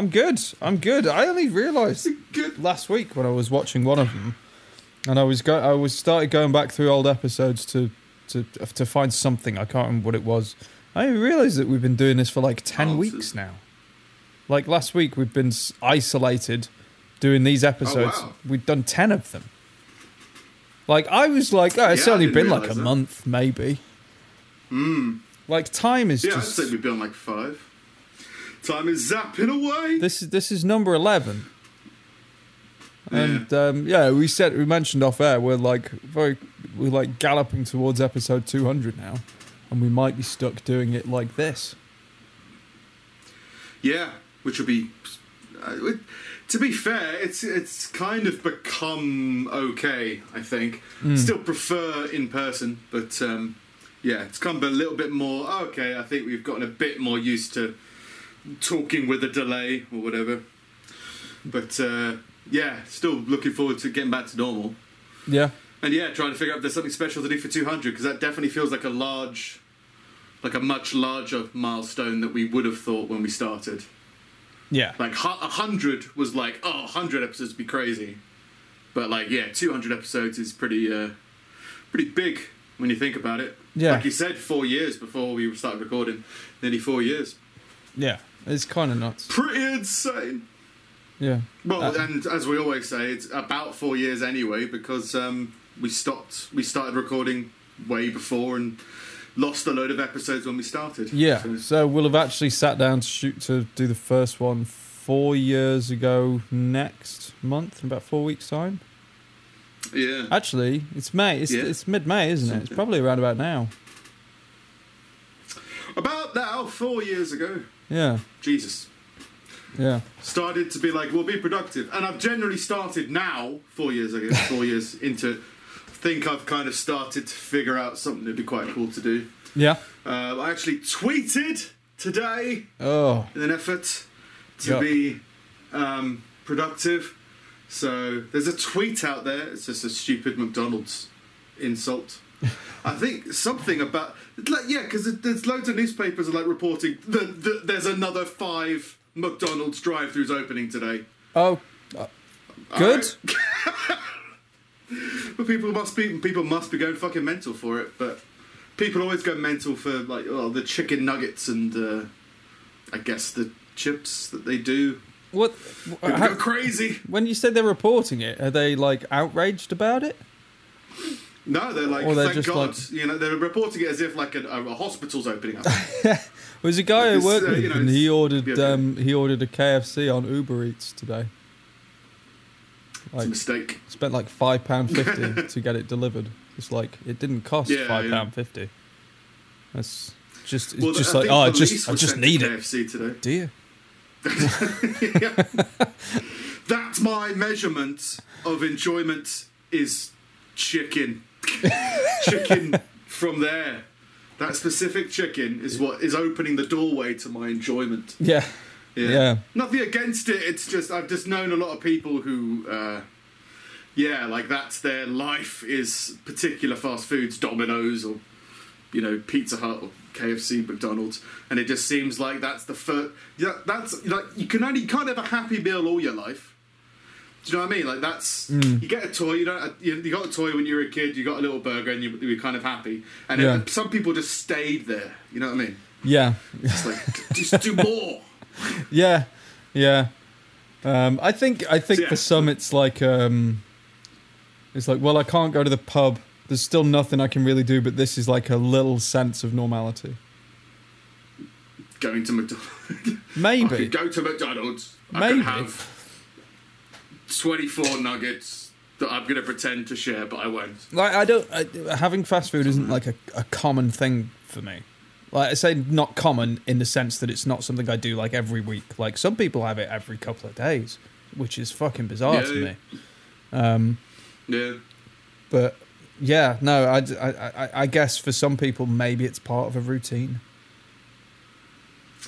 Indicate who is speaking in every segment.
Speaker 1: I'm good. I'm good. I only realised last week when I was watching one of them, and I was go- I was started going back through old episodes to to to find something. I can't remember what it was. I didn't realise that we've been doing this for like ten
Speaker 2: Oh,
Speaker 1: weeks now. Like last week, we've been isolated doing these episodes.
Speaker 2: wow.
Speaker 1: We've done ten of them. Like I was like, oh, it's
Speaker 2: Yeah,
Speaker 1: only been like a
Speaker 2: that.
Speaker 1: month, maybe.
Speaker 2: Hmm.
Speaker 1: Like time is
Speaker 2: Yeah, I'd say we've been like five. Time is zapping away.
Speaker 1: This is this is number eleven. And um, yeah, we said we mentioned off air we're like very we're like galloping towards episode two hundred now, and we might be stuck doing it like this.
Speaker 2: Yeah, which will be. Uh, it- to be fair, it's it's kind of become okay. I think still prefer in person, but um, yeah, it's come a little bit more okay. I think we've gotten a bit more used to talking with a delay or whatever. But uh, yeah, still looking forward to getting back to normal.
Speaker 1: Yeah,
Speaker 2: And yeah, trying to figure out if there's something special to do for 200 because that definitely feels like a large, like a much larger milestone that we would have thought when we started.
Speaker 1: yeah,
Speaker 2: Like a hundred was like, oh, 100 episodes would be crazy, but like yeah, 200 episodes is pretty, uh, pretty big when you think about it.
Speaker 1: Yeah.
Speaker 2: Like you said, four years before we started recording, nearly four years.
Speaker 1: yeah. It's kind of nuts.
Speaker 2: Pretty insane.
Speaker 1: Yeah,
Speaker 2: Well,
Speaker 1: Uh,
Speaker 2: and as we always say, it's about four years anyway because um, we stopped. We started recording way before and lost a load of episodes when we started.
Speaker 1: yeah.
Speaker 2: So-
Speaker 1: So we'll have actually sat down to shoot to do the first one four years ago next month in about four weeks time.
Speaker 2: yeah.
Speaker 1: Actually, it's May. It's
Speaker 2: Yeah.
Speaker 1: it's mid May, isn't it? It's probably around about now.
Speaker 2: About now, four years ago.
Speaker 1: Yeah,
Speaker 2: Jesus.
Speaker 1: yeah.
Speaker 2: Started to be like, we'll be productive. And I've generally started now, four years ago, four years into think I've kind of started to figure out something that'd be quite cool to do.
Speaker 1: Yeah.
Speaker 2: Uh, I actually tweeted today
Speaker 1: Oh,
Speaker 2: in an effort to
Speaker 1: Yuck.
Speaker 2: be um, productive. So there's a tweet out there. It's just a stupid McDonald's insult. I think something about like, yeah, because there's loads of newspapers are like reporting that, that there's another five McDonald's drive-throughs opening today.
Speaker 1: oh, uh, good.
Speaker 2: Alright. but people must be people must be going fucking mental for it. But people always go mental for like oh, the chicken nuggets and uh, I guess the chips that they do.
Speaker 1: What?
Speaker 2: People
Speaker 1: how-
Speaker 2: go crazy.
Speaker 1: when you said they're reporting it, are they like outraged about it?
Speaker 2: No, they're like,
Speaker 1: Or they're
Speaker 2: thank
Speaker 1: just
Speaker 2: God.
Speaker 1: like-
Speaker 2: You know, they're reporting it as if like a, a hospital's opening up.
Speaker 1: There's a guy I
Speaker 2: It's,
Speaker 1: worked
Speaker 2: uh,
Speaker 1: with,
Speaker 2: you know,
Speaker 1: and he ordered
Speaker 2: yeah, okay.
Speaker 1: um, he ordered a KFC on Uber Eats today.
Speaker 2: it's a
Speaker 1: Like
Speaker 2: mistake.
Speaker 1: spent like five pound fifty to get it delivered. It's like it didn't cost
Speaker 2: Yeah,
Speaker 1: five
Speaker 2: yeah.
Speaker 1: pound fifty. That's just it's
Speaker 2: Well,
Speaker 1: just like oh, I just I just need it.
Speaker 2: KFC today.
Speaker 1: Do you?
Speaker 2: That's my measurement of enjoyment is chicken. chicken from there. That specific chicken is what is opening the doorway to my enjoyment.
Speaker 1: Yeah. Yeah.
Speaker 2: Nothing against it. It's just I've just known a lot of people who, uh, yeah, like that's their life is particular fast foods, Domino's or you know Pizza Hut or KFC, McDonald's, and it just seems like that's the first. Yeah, that's like you can only you can't have a happy meal all your life. Do you know what I mean? Like that's
Speaker 1: Mm.
Speaker 2: you get a toy. You don't. You, you got a toy when you were a kid. You got a little burger, and you, you were kind of happy. And
Speaker 1: Yeah.
Speaker 2: it, some people just stayed there. You know what I mean?
Speaker 1: Yeah.
Speaker 2: It's like just do more.
Speaker 1: Yeah, yeah. Um, I think I think
Speaker 2: Yeah.
Speaker 1: for some it's like um, it's like well I can't go to the pub. There's still nothing I can really do, but this is like a little sense of normality.
Speaker 2: Going to McDonald's. I
Speaker 1: Maybe,
Speaker 2: could go to McDonald's. I
Speaker 1: Maybe.
Speaker 2: Could have 24 nuggets that I'm going to pretend to share, but I won't.
Speaker 1: like I don't I, having fast food isn't like a, a common thing for me. Like I say, not common in the sense that it's not something I do like every week. Like some people have it every couple of days, which is fucking bizarre
Speaker 2: Yeah,
Speaker 1: to
Speaker 2: yeah.
Speaker 1: me. Um,
Speaker 2: Yeah.
Speaker 1: But yeah, no, I, I, I, I guess for some people, maybe it's part of a routine.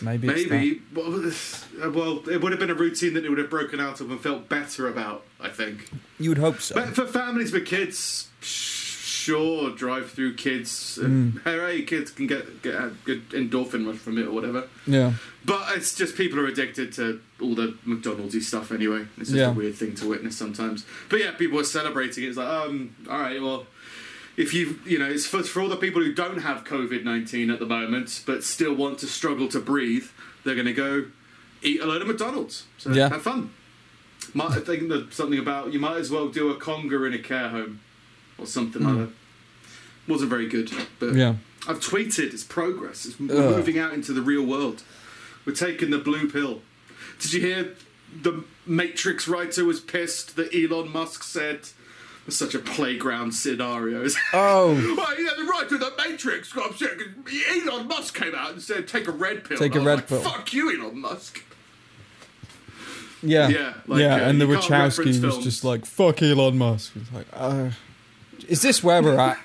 Speaker 1: Maybe,
Speaker 2: Maybe. Well, uh, well, it would have been a routine that they would have broken out of and felt better about, I think.
Speaker 1: you would hope so.
Speaker 2: But for families with kids, sure, drive-through kids. Uh,
Speaker 1: Mm.
Speaker 2: Hooray, kids can get get a good endorphin rush from it or whatever.
Speaker 1: Yeah.
Speaker 2: But it's just people are addicted to all the McDonald'sy stuff anyway. It's just
Speaker 1: Yeah.
Speaker 2: a weird thing to witness sometimes. But yeah, people are celebrating it. It's like, um, all right, well, if you, you know, it's for, for all the people who don't have COVID 19 at the moment, but still want to struggle to breathe, they're going to go eat a load of McDonald's. So
Speaker 1: Yeah.
Speaker 2: have fun. Might I think there's something about you might as well do a conga in a care home or something like that. Wasn't very good, but
Speaker 1: Hmm. Yeah.
Speaker 2: I've tweeted it's progress. It's,
Speaker 1: Ugh.
Speaker 2: we're moving out into the real world. We're taking the blue pill. Did you hear the Matrix writer was pissed that Elon Musk said such a playground scenario.
Speaker 1: Oh.
Speaker 2: well, yeah, the writer of the Matrix got upset 'cause Elon Musk came out and said take a red pill.
Speaker 1: Take a red
Speaker 2: like,
Speaker 1: pill.
Speaker 2: Fuck you, Elon Musk.
Speaker 1: Yeah.
Speaker 2: Yeah, like,
Speaker 1: yeah,
Speaker 2: uh,
Speaker 1: and the Wachowski was
Speaker 2: films.
Speaker 1: just like, "Fuck Elon Musk." It's like, uh, is this where we're at?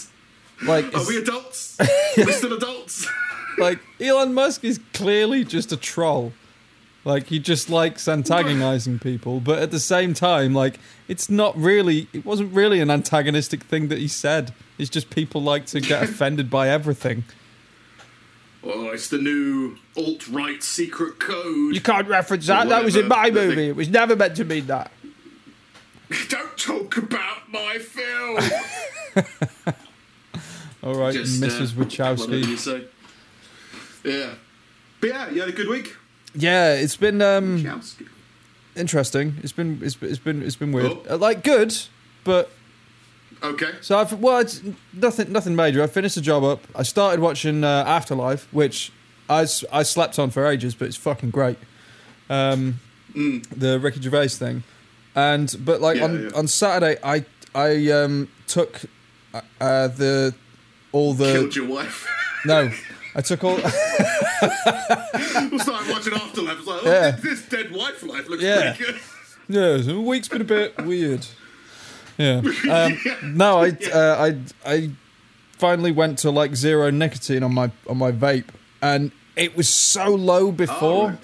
Speaker 1: like,
Speaker 2: Are
Speaker 1: is-
Speaker 2: we adults? We're still adults.
Speaker 1: like Elon Musk is clearly just a troll. Like he just likes antagonizing people, but at the same time, like it's not really. It wasn't really an antagonistic thing that he said. It's just people like to get offended by everything.
Speaker 2: oh, it's the new alt right secret code.
Speaker 1: You can't reference
Speaker 2: that. That was in my movie.
Speaker 1: It was never meant to mean that.
Speaker 2: Don't talk about my film.
Speaker 1: All right,
Speaker 2: Just, uh,
Speaker 1: Mrs.
Speaker 2: Whatever you
Speaker 1: Wachowski.
Speaker 2: say. Yeah. But yeah, you had a good week.
Speaker 1: Yeah, it's been um, interesting. It's been it's, it's been it's been weird.
Speaker 2: Oh.
Speaker 1: Uh, like good, but
Speaker 2: Okay.
Speaker 1: So I've well, it's nothing nothing major. I finished the job up. I started watching uh, Afterlife, which I I slept on for ages, but it's fucking great. Um,
Speaker 2: Mm.
Speaker 1: the Ricky Gervais thing, and but like
Speaker 2: Yeah,
Speaker 1: on
Speaker 2: yeah.
Speaker 1: on Saturday, I I um, took uh, uh, the all the
Speaker 2: Killed your wife.
Speaker 1: no, I took all
Speaker 2: we'll start watching Afterlife. It's like, oh,
Speaker 1: Yeah.
Speaker 2: this, dead wife life looks
Speaker 1: Yeah.
Speaker 2: pretty good.
Speaker 1: yeah. The week's been a bit weird. Yeah. Um, No, I, uh, I, I finally went to like zero nicotine on my on my vape, and it was so low before
Speaker 2: Oh, right.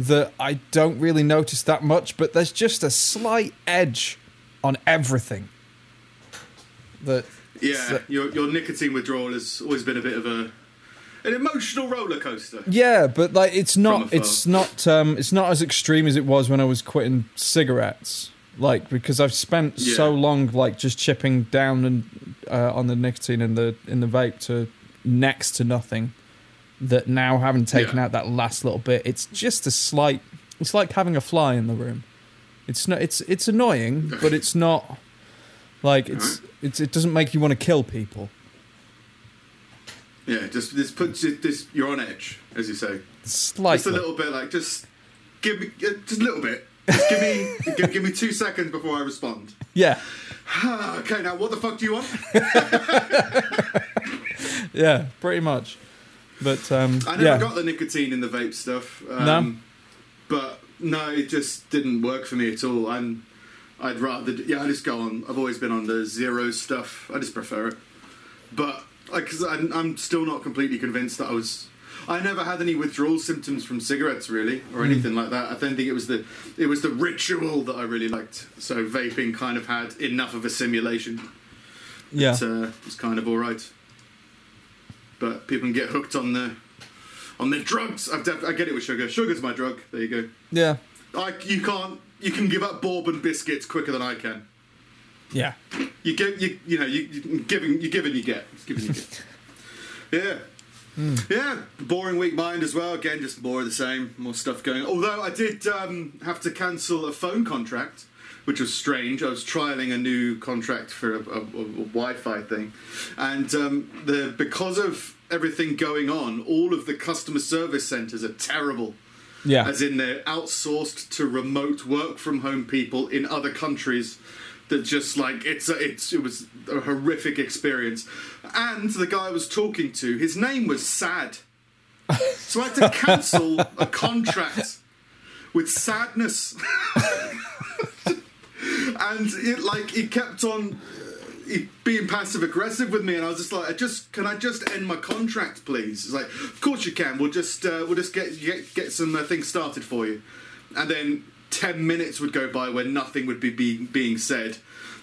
Speaker 1: that I don't really notice that much. But there's just a slight edge on everything. That
Speaker 2: Yeah, your, your nicotine withdrawal has always been a bit of a an emotional roller coaster.
Speaker 1: yeah, but like it's not it's not um it's not as extreme as it was when I was quitting cigarettes. Like because I've spent so long like just chipping down and uh, on the nicotine in the in the vape to next to nothing. That now having taken
Speaker 2: Yeah.
Speaker 1: out that last little bit, it's just a slight. It's like having a fly in the room. It's not. It's it's annoying, but it's not like it's it's it doesn't make you want to kill people.
Speaker 2: Yeah, just this puts you, this you're on edge, as you say.
Speaker 1: Slightly.
Speaker 2: Just a little bit, like just give me uh, just a little bit. Just give me give, give me two seconds before I respond.
Speaker 1: Yeah.
Speaker 2: okay, now what the fuck do you want?
Speaker 1: Yeah. Pretty much. But um,
Speaker 2: I never
Speaker 1: yeah.
Speaker 2: got the nicotine in the vape stuff. Um,
Speaker 1: No?
Speaker 2: But no, it just didn't work for me at all. And I'd rather, yeah, I just go on. I've always been on the zero stuff. I just prefer it. But like, cause I'm, I'm still not completely convinced that I was. I never had any withdrawal symptoms from cigarettes, really, or
Speaker 1: Hmm.
Speaker 2: anything like that. I don't think it was the it was the ritual that I really liked. So vaping kind of had enough of a simulation.
Speaker 1: yeah.
Speaker 2: It uh, was kind of all right. But people can get hooked on the on their drugs. I've def- I get it with sugar. Sugar's my drug. There you go.
Speaker 1: yeah.
Speaker 2: I, you can't. You can give up bourbon biscuits quicker than I can.
Speaker 1: Yeah.
Speaker 2: You get You you know. You, you giving. You give and you get. It's giving you get. yeah. Yeah, boring week mind as well. Again, just more of the same, more stuff going. on. Although I did um, have to cancel a phone contract, which was strange. I was trialing a new contract for a, a, a Wi-Fi thing, and um, the because of everything going on, all of the customer service centres are terrible.
Speaker 1: Yeah.
Speaker 2: As in, they're outsourced to remote work from home people in other countries. That just like it's a, it's it was a horrific experience, and the guy I was talking to, his name was Sad, so I had to cancel a contract with sadness, and it like he kept on uh, being passive aggressive with me, and I was just like, I just can I just end my contract, please? It's like, of course you can. We'll just uh, we'll just get get, get some uh, things started for you, and then ten minutes would go by where nothing would be, be being said.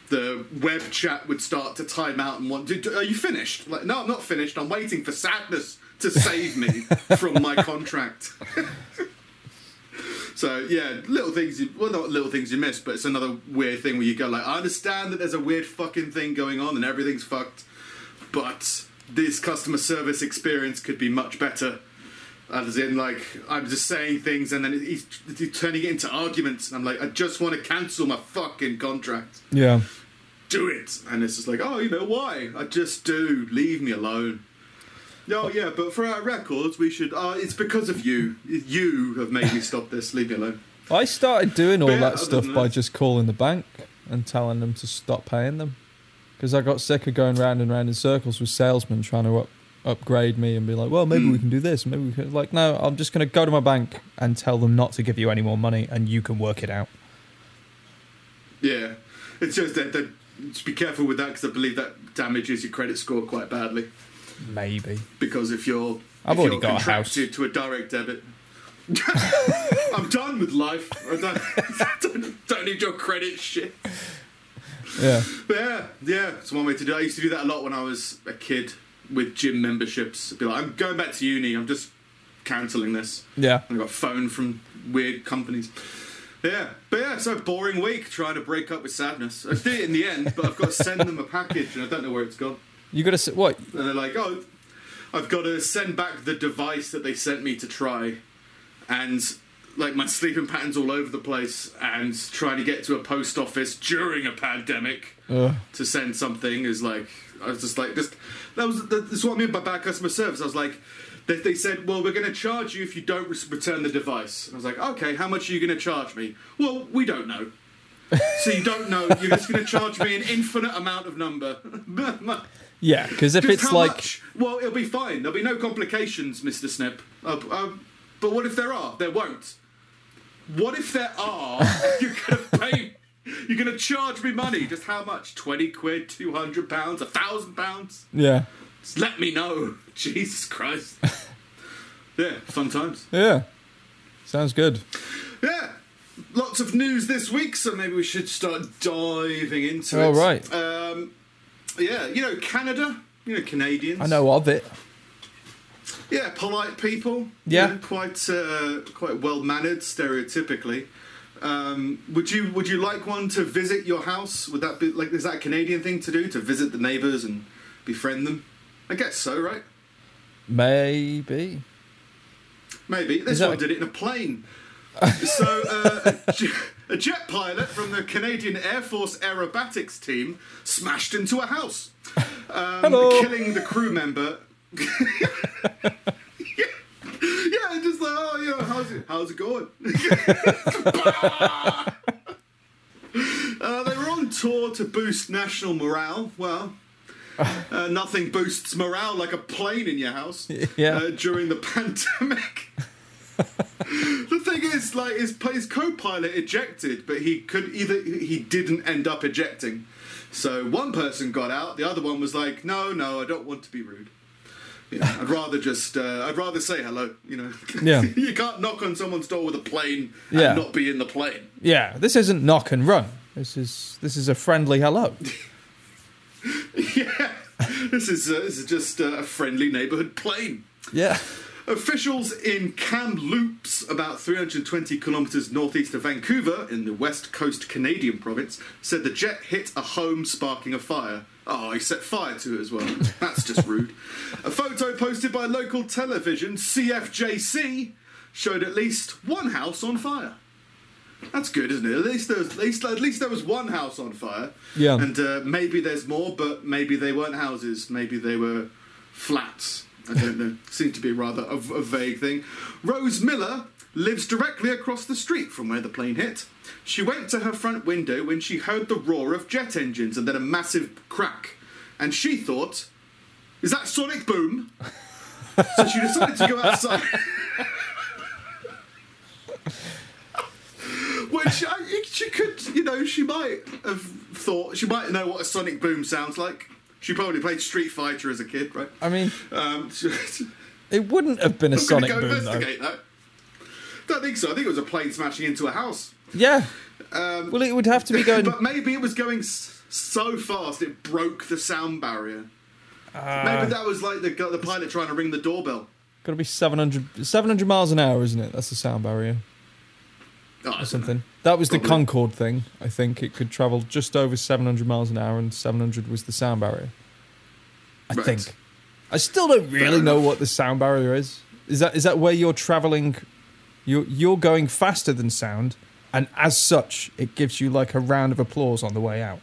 Speaker 2: the web chat would start to time out and want, "Are you finished?" Like, no, I'm not finished. I'm waiting for sadness to save me from my contract. so yeah, little things. You, well, not little things you miss, but it's another weird thing where you go like, I understand that there's a weird fucking thing going on and everything's fucked, but this customer service experience could be much better. As in, like, I'm just saying things and then he's, he's turning it into arguments. And I'm like, I just want to cancel my fucking contract.
Speaker 1: Yeah.
Speaker 2: Do it. And it's just like, oh, you know, why? I just do. Leave me alone. No, yeah, but for our records, we should. Uh, it's because of you. You have made me stop this. Leave me alone.
Speaker 1: I started doing all
Speaker 2: yeah,
Speaker 1: that stuff by just calling the bank and telling them to stop paying them. Because I got sick of going round and round in circles with salesmen trying to up, upgrade me and be like, well, maybe we hmm. can do this. Maybe we can. Like, no, I'm just going to go to my bank and tell them not to give you any more money and you can work it out.
Speaker 2: Yeah, it's just that. that just be careful with that because I believe that damages your credit score quite badly.
Speaker 1: Maybe.
Speaker 2: Because if you're,
Speaker 1: I've
Speaker 2: if
Speaker 1: already
Speaker 2: you're
Speaker 1: got a house.
Speaker 2: to a direct debit. I'm done with life. I don't, don't, don't need your credit shit.
Speaker 1: Yeah.
Speaker 2: But yeah, yeah, it's one way to do it. I used to do that a lot when I was a kid with gym memberships. Be like, I'm going back to uni, I'm just cancelling this.
Speaker 1: Yeah.
Speaker 2: I got phone from weird companies. Yeah, but yeah, so boring week trying to break up with sadness. I did it in the end, but I've got to send them a package and I don't know where it's gone.
Speaker 1: You got to what?
Speaker 2: And they're like, oh, I've got to send back the device that they sent me to try. And like my sleeping pattern's all over the place and trying to get to a post office during a pandemic
Speaker 1: Uh,
Speaker 2: to send something is like I was just like just that was that's what I mean by bad customer service. I was like they, they said, well, we're going to charge you if you don't return the device. And I was like, okay, how much are you going to charge me? Well, we don't know. so you don't know. You're just going to charge me an infinite amount of number.
Speaker 1: yeah, because if
Speaker 2: Just
Speaker 1: it's like,
Speaker 2: much? well, it'll be fine. There'll be no complications, Mister Snip. Uh, um, but what if there are? There won't. What if there are? you're gonna pay. You're gonna charge me money. Just how much? Twenty quid, two hundred pounds, a thousand pounds.
Speaker 1: yeah,
Speaker 2: Just let me know. Jesus Christ. yeah, fun times.
Speaker 1: yeah, sounds good.
Speaker 2: Yeah. Lots of news this week, so maybe we should start diving into it.
Speaker 1: All right.
Speaker 2: Um, yeah, you know Canada. You know Canadians.
Speaker 1: I know of it.
Speaker 2: Yeah, polite people.
Speaker 1: Yeah.
Speaker 2: You know, quite uh, quite well mannered, stereotypically. Um, would you would you like one to visit your house? Would that be like is that a Canadian thing to do to visit the neighbours and befriend them? I guess so, right?
Speaker 1: Maybe.
Speaker 2: Maybe this one
Speaker 1: a-
Speaker 2: did it in a plane. so uh, a, jet pilot from the Canadian Air Force aerobatics team smashed into a house, um,
Speaker 1: Hello.
Speaker 2: killing the crew member. yeah, yeah, just like oh yeah, how's it how's it going? uh, they were on tour to boost national morale. Well. Uh, nothing boosts morale like a plane in your house
Speaker 1: Yeah.
Speaker 2: uh, during the pandemic. the thing is, like his, his co-pilot ejected, but he could either he didn't end up ejecting. So one person got out, the other one was like, "No, no, I don't want to be rude. Yeah, I'd rather just, uh, I'd rather say hello. You know,
Speaker 1: Yeah.
Speaker 2: you can't knock on someone's door with a plane and
Speaker 1: Yeah.
Speaker 2: not be in the plane.
Speaker 1: Yeah, this isn't knock and run. This is this is a friendly hello.
Speaker 2: yeah, this is uh, this is just uh, a friendly neighborhood plane.
Speaker 1: Yeah.
Speaker 2: Officials in Kamloops, about 320 kilometres northeast of Vancouver, in the west coast Canadian province, said the jet hit a home, sparking a fire. Oh, he set fire to it as well. That's just rude. A photo posted by local television CFJC showed at least one house on fire. That's good, isn't it? At least there was, at least, at least there was one house on fire.
Speaker 1: Yeah.
Speaker 2: And uh, maybe there's more, but maybe they weren't houses. Maybe they were flats. I don't know. Seemed to be rather a, a vague thing. Rose Miller lives directly across the street from where the plane hit. She went to her front window when she heard the roar of jet engines and then a massive crack. And she thought, is that sonic boom? so she decided to go outside. Which I, she could, you know, she might have thought, she might know what a sonic boom sounds like. She probably played Street Fighter as a kid, right?
Speaker 1: I mean,
Speaker 2: Um,
Speaker 1: it wouldn't have been a
Speaker 2: I'm
Speaker 1: sonic
Speaker 2: go
Speaker 1: boom though.
Speaker 2: that. Don't think so. I think it was a plane smashing into a house.
Speaker 1: Yeah.
Speaker 2: Um,
Speaker 1: Well, it would have to be going.
Speaker 2: but maybe it was going so fast it broke the sound barrier.
Speaker 1: Uh,
Speaker 2: Maybe that was like the the pilot trying to ring the doorbell.
Speaker 1: Got to be 700, 700 miles an hour, isn't it? That's the sound barrier
Speaker 2: Oh,
Speaker 1: or something. That was the
Speaker 2: Probably.
Speaker 1: Concorde thing. I think it could travel just over 700 miles an hour, and 700 was the sound barrier. I
Speaker 2: Right.
Speaker 1: think. I still don't really know what the sound barrier is. Is that is that where you're traveling? You're you're going faster than sound, and as such, it gives you like a round of applause on the way out.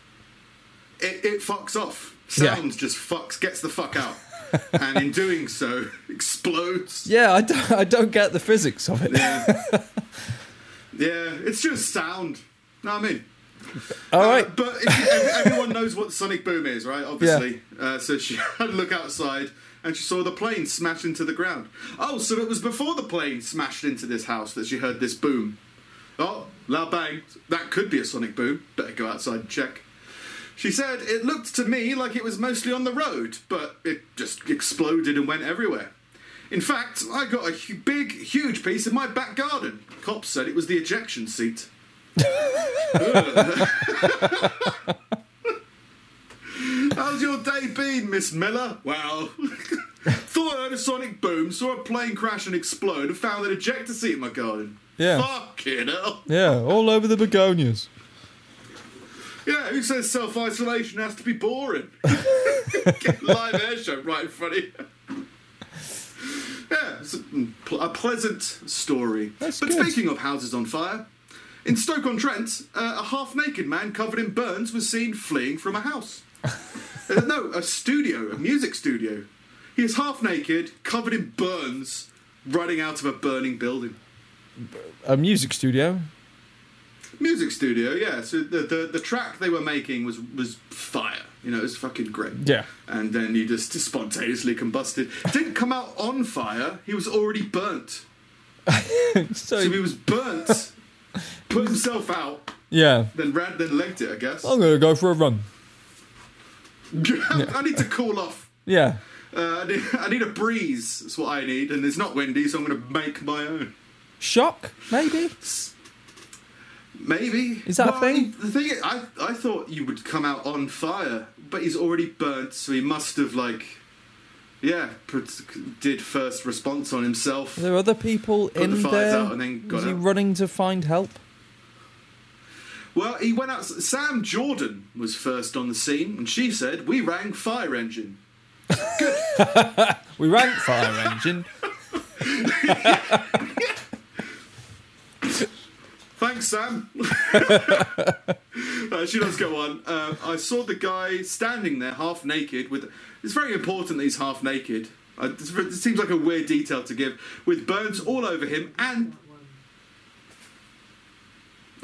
Speaker 2: It, it fucks off.
Speaker 1: Yeah.
Speaker 2: Sounds just fucks, gets the fuck out. and in doing so, explodes.
Speaker 1: Yeah, I don't, I don't get the physics of it.
Speaker 2: Yeah. yeah, it's just sound. Know what I mean?
Speaker 1: All
Speaker 2: Uh,
Speaker 1: right.
Speaker 2: but if everyone knows what sonic boom is, right? Obviously. Uh, so she had a look outside and she saw the plane smash into the ground. Oh, so it was before the plane smashed into this house that she heard this boom. Oh, loud bang. That could be a sonic boom. Better go outside and check. She said it looked to me like it was mostly on the road, but it just exploded and went everywhere. In fact, I got a hu- big, huge piece in my back garden. Cops said it was the ejection seat. How's your day been, Miss Miller? Well, thought I heard a sonic boom, saw a plane crash and explode, and found an ejector seat in my garden.
Speaker 1: Yeah.
Speaker 2: Fucking hell.
Speaker 1: Yeah, all over the begonias.
Speaker 2: Yeah, who says self isolation has to be boring? Get live air show right in front of you. Yeah, it's a, a pleasant story.
Speaker 1: That's
Speaker 2: but
Speaker 1: good.
Speaker 2: speaking of houses on fire, in Stoke on Trent, uh, a half naked man covered in burns was seen fleeing from a house. Uh, no, a studio, a music studio. He is half naked, covered in burns, running out of a burning building.
Speaker 1: A music studio.
Speaker 2: Music studio, yeah. So the, the the track they were making was was fire. You know, it was fucking great.
Speaker 1: Yeah.
Speaker 2: And then he just spontaneously combusted. Didn't come out on fire. He was already burnt.
Speaker 1: So,
Speaker 2: So he was burnt. put himself out.
Speaker 1: yeah.
Speaker 2: Then ran. Then legged it. I guess.
Speaker 1: I'm gonna go for a run.
Speaker 2: I need to cool off.
Speaker 1: Yeah.
Speaker 2: Uh, I, need, I need a breeze. That's what I need. And it's not windy, so I'm going to make my own.
Speaker 1: Shock, maybe.
Speaker 2: Maybe.
Speaker 1: Is that a thing?
Speaker 2: The thing is, I, I thought you would come out on fire, but he's already burnt, so he must have, like, yeah, did first response on himself.
Speaker 1: There are there other people in
Speaker 2: the
Speaker 1: there?
Speaker 2: out and then got
Speaker 1: Is he
Speaker 2: out.
Speaker 1: running to find help?
Speaker 2: Well, he went out. Sam Jordan was first on the scene, and she said, We rang fire engine. Good.
Speaker 1: We rang fire engine.
Speaker 2: Thanks, Sam. uh, she does go on. Uh, I saw the guy standing there half naked with. It's very important that he's half naked. Uh, it seems like a weird detail to give. With burns all over him and.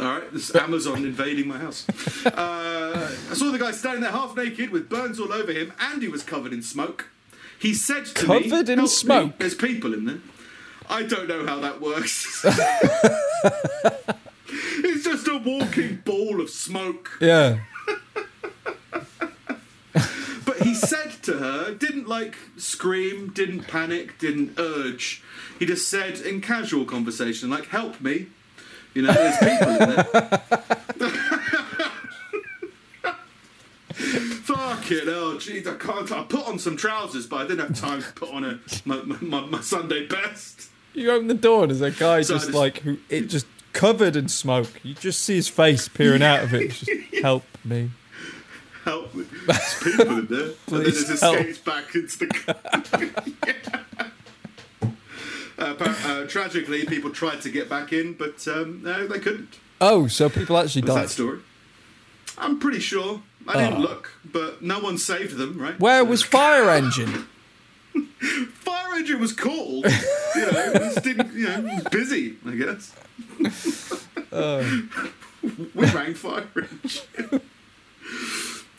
Speaker 2: Alright, this is Amazon invading my house. Uh, I saw the guy standing there half naked with burns all over him and he was covered in smoke. He said to me.
Speaker 1: Covered in
Speaker 2: "Help me,
Speaker 1: smoke?"
Speaker 2: There's people in there. I don't know how that works. It's just a walking ball of smoke.
Speaker 1: Yeah.
Speaker 2: But he said to her, didn't like scream, didn't panic, didn't urge. He just said in casual conversation, like, help me. You know, there's people in there. Fuck it, oh jeez, I can't. I put on some trousers, but I didn't have time to put on a my, my, my Sunday best.
Speaker 1: You open the door and there's a guy
Speaker 2: So
Speaker 1: just
Speaker 2: just-
Speaker 1: like who it just covered in smoke. You just see his face peering out of it. Just help me.
Speaker 2: Help me. There's people in there. and then it
Speaker 1: Please
Speaker 2: just
Speaker 1: help.
Speaker 2: escapes back into the Uh, but, uh, tragically, people tried to get back in, but um, no, they couldn't.
Speaker 1: Oh, so people actually died.
Speaker 2: that story? I'm pretty sure. I didn't
Speaker 1: Oh.
Speaker 2: look, but no one saved them, right?
Speaker 1: Where was fire engine?
Speaker 2: Fire engine was called. you know, it just didn't. You know, was busy. I guess.
Speaker 1: Oh.
Speaker 2: We rang fire engine.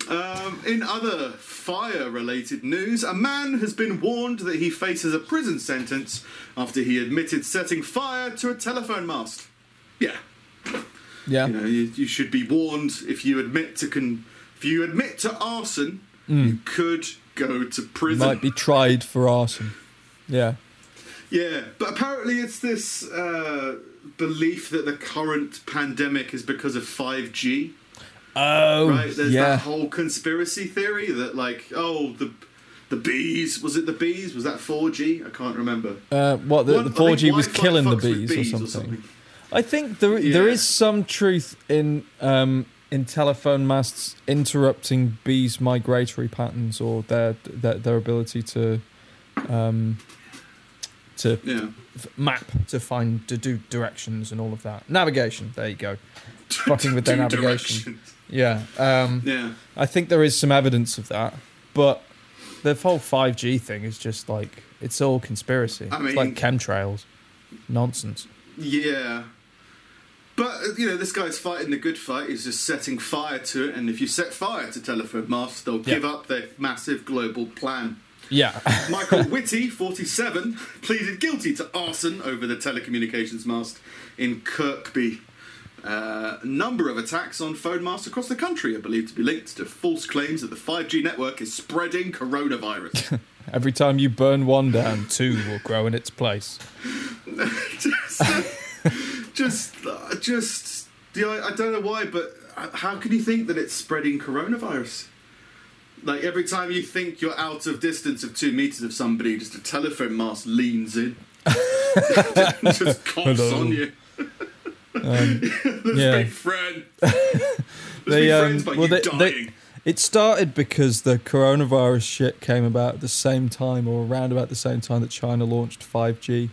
Speaker 2: Um, in other fire-related news, a man has been warned that he faces a prison sentence after he admitted setting fire to a telephone mast. Yeah,
Speaker 1: Yeah.
Speaker 2: you know, you, you should be warned if you admit to con- if you admit to arson, you could go to prison.
Speaker 1: Might be tried for arson. Yeah.
Speaker 2: Yeah, but apparently it's this uh, belief that the current pandemic is because of 5G.
Speaker 1: Oh,
Speaker 2: right? There's
Speaker 1: yeah.
Speaker 2: that whole conspiracy theory that like, oh, the the bees was it the bees? Was that 4G? I can't remember.
Speaker 1: Uh, what the,
Speaker 2: One-
Speaker 1: the 4G was killing the
Speaker 2: with
Speaker 1: bees, or, something. I think there there
Speaker 2: Yeah.
Speaker 1: is some truth in um, in telephone masts interrupting bees' migratory patterns or their their, their ability to um, to
Speaker 2: Yeah.
Speaker 1: f- map to find to do directions and all of that navigation. There you go. Fucking with their navigation. Yeah, um,
Speaker 2: Yeah.
Speaker 1: I think there is some evidence of that, but the whole five G thing is just like it's all conspiracy.
Speaker 2: I
Speaker 1: it's like chemtrails, nonsense.
Speaker 2: Yeah. But uh, you know, this guy's fighting the good fight. He's just setting fire to it, and if you set fire to telephone masts, they'll
Speaker 1: Yeah.
Speaker 2: give up their massive global plan.
Speaker 1: Yeah,
Speaker 2: Michael Whitty, 47, pleaded guilty to arson over the telecommunications mast in Kirkby. Uh, a number of attacks on phone masts across the country are believed to be linked to false claims that the 5G network is spreading coronavirus.
Speaker 1: every time you burn one down, two will grow in its place.
Speaker 2: just, just, uh, just, the, I I don't know why, but uh, how can you think that it's spreading coronavirus? Like every time you think you're out of distance of two meters of somebody, just a telephone mast leans in, just coughs
Speaker 1: Hello.
Speaker 2: on you.
Speaker 1: Um,
Speaker 2: Let's
Speaker 1: Yeah.
Speaker 2: be friends. Let's
Speaker 1: They,
Speaker 2: be
Speaker 1: um,
Speaker 2: friends by
Speaker 1: well, they-
Speaker 2: dying.
Speaker 1: they- it started because the coronavirus shit came about at the same time or around about the same time that China launched 5G.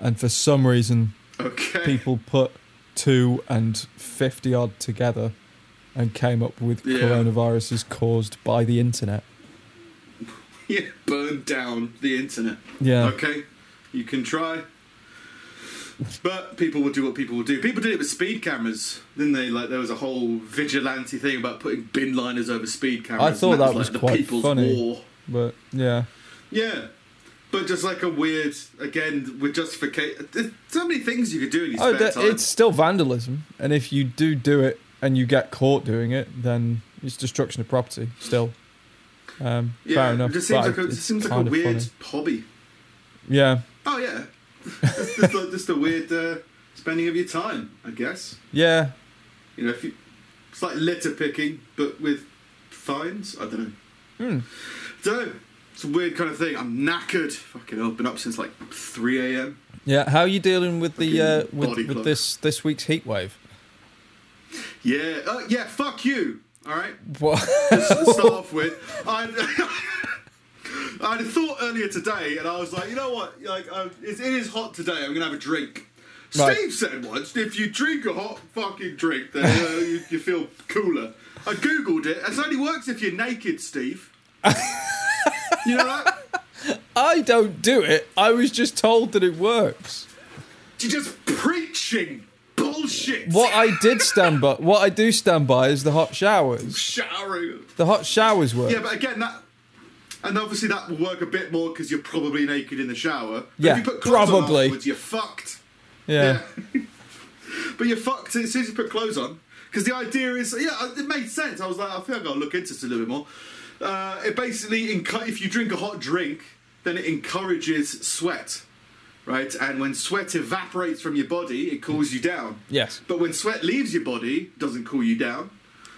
Speaker 1: And for some reason,
Speaker 2: okay.
Speaker 1: people put two and 50 odd together and came up with
Speaker 2: Yeah.
Speaker 1: coronaviruses caused by the internet.
Speaker 2: Yeah, burn down the internet.
Speaker 1: Yeah.
Speaker 2: Okay, you can try. But people will do what people will do. People did it with speed cameras, didn't they? Like there was a whole vigilante thing about putting bin liners over speed cameras.
Speaker 1: I
Speaker 2: thought
Speaker 1: that
Speaker 2: was,
Speaker 1: was
Speaker 2: like
Speaker 1: quite
Speaker 2: the people's
Speaker 1: funny.
Speaker 2: war.
Speaker 1: But yeah.
Speaker 2: Yeah, but just like a weird again with justification. There's so many things you could do in your
Speaker 1: Oh,
Speaker 2: spare
Speaker 1: that,
Speaker 2: time.
Speaker 1: it's still vandalism. And if you do do it and you get caught doing it, then it's destruction of property still. Um,
Speaker 2: yeah,
Speaker 1: fair enough.
Speaker 2: it just seems like a, it seems like a weird
Speaker 1: funny.
Speaker 2: hobby.
Speaker 1: Yeah.
Speaker 2: Oh yeah, it's just, like, just a weird uh, spending of your time, I guess.
Speaker 1: Yeah.
Speaker 2: You know, if you, it's like litter picking, but with fines. I don't know.
Speaker 1: Hmm.
Speaker 2: know. It's a weird kind of thing. I'm knackered. Fucking hell, been up since like 3 a.m.
Speaker 1: Yeah. How are you dealing with the uh, with, with this this week's heat wave?
Speaker 2: Yeah, uh, yeah. Fuck you. All right.
Speaker 1: What?
Speaker 2: to start off with, I I had a thought earlier today, and I was like, you know what? Like, uh, it's, it is hot today. I'm gonna have a drink.
Speaker 1: Right.
Speaker 2: Steve said once, if you drink a hot fucking drink, then uh, you, you feel cooler. I googled it. It only works if you're naked, Steve. you know that?
Speaker 1: I don't do it. I was just told that it works.
Speaker 2: You're just preaching bullshit.
Speaker 1: What I did stand by, what I do stand by, is the hot showers.
Speaker 2: Showering.
Speaker 1: The hot showers work.
Speaker 2: Yeah, but again, that. And obviously that will work a bit more because you're probably naked in the shower. But
Speaker 1: Yeah,
Speaker 2: if you put clothes on
Speaker 1: probably.
Speaker 2: afterwards, you're fucked.
Speaker 1: yeah.
Speaker 2: Yeah. but you're fucked as soon as you put clothes on. Because the idea is, yeah, it made sense. I was like, I think I've got to look into this a little bit more. Uh, it basically, encu- if you drink a hot drink, then it encourages sweat, right? And when sweat evaporates from your body, it cools you down.
Speaker 1: Yes.
Speaker 2: But when sweat leaves your body, it doesn't cool you down.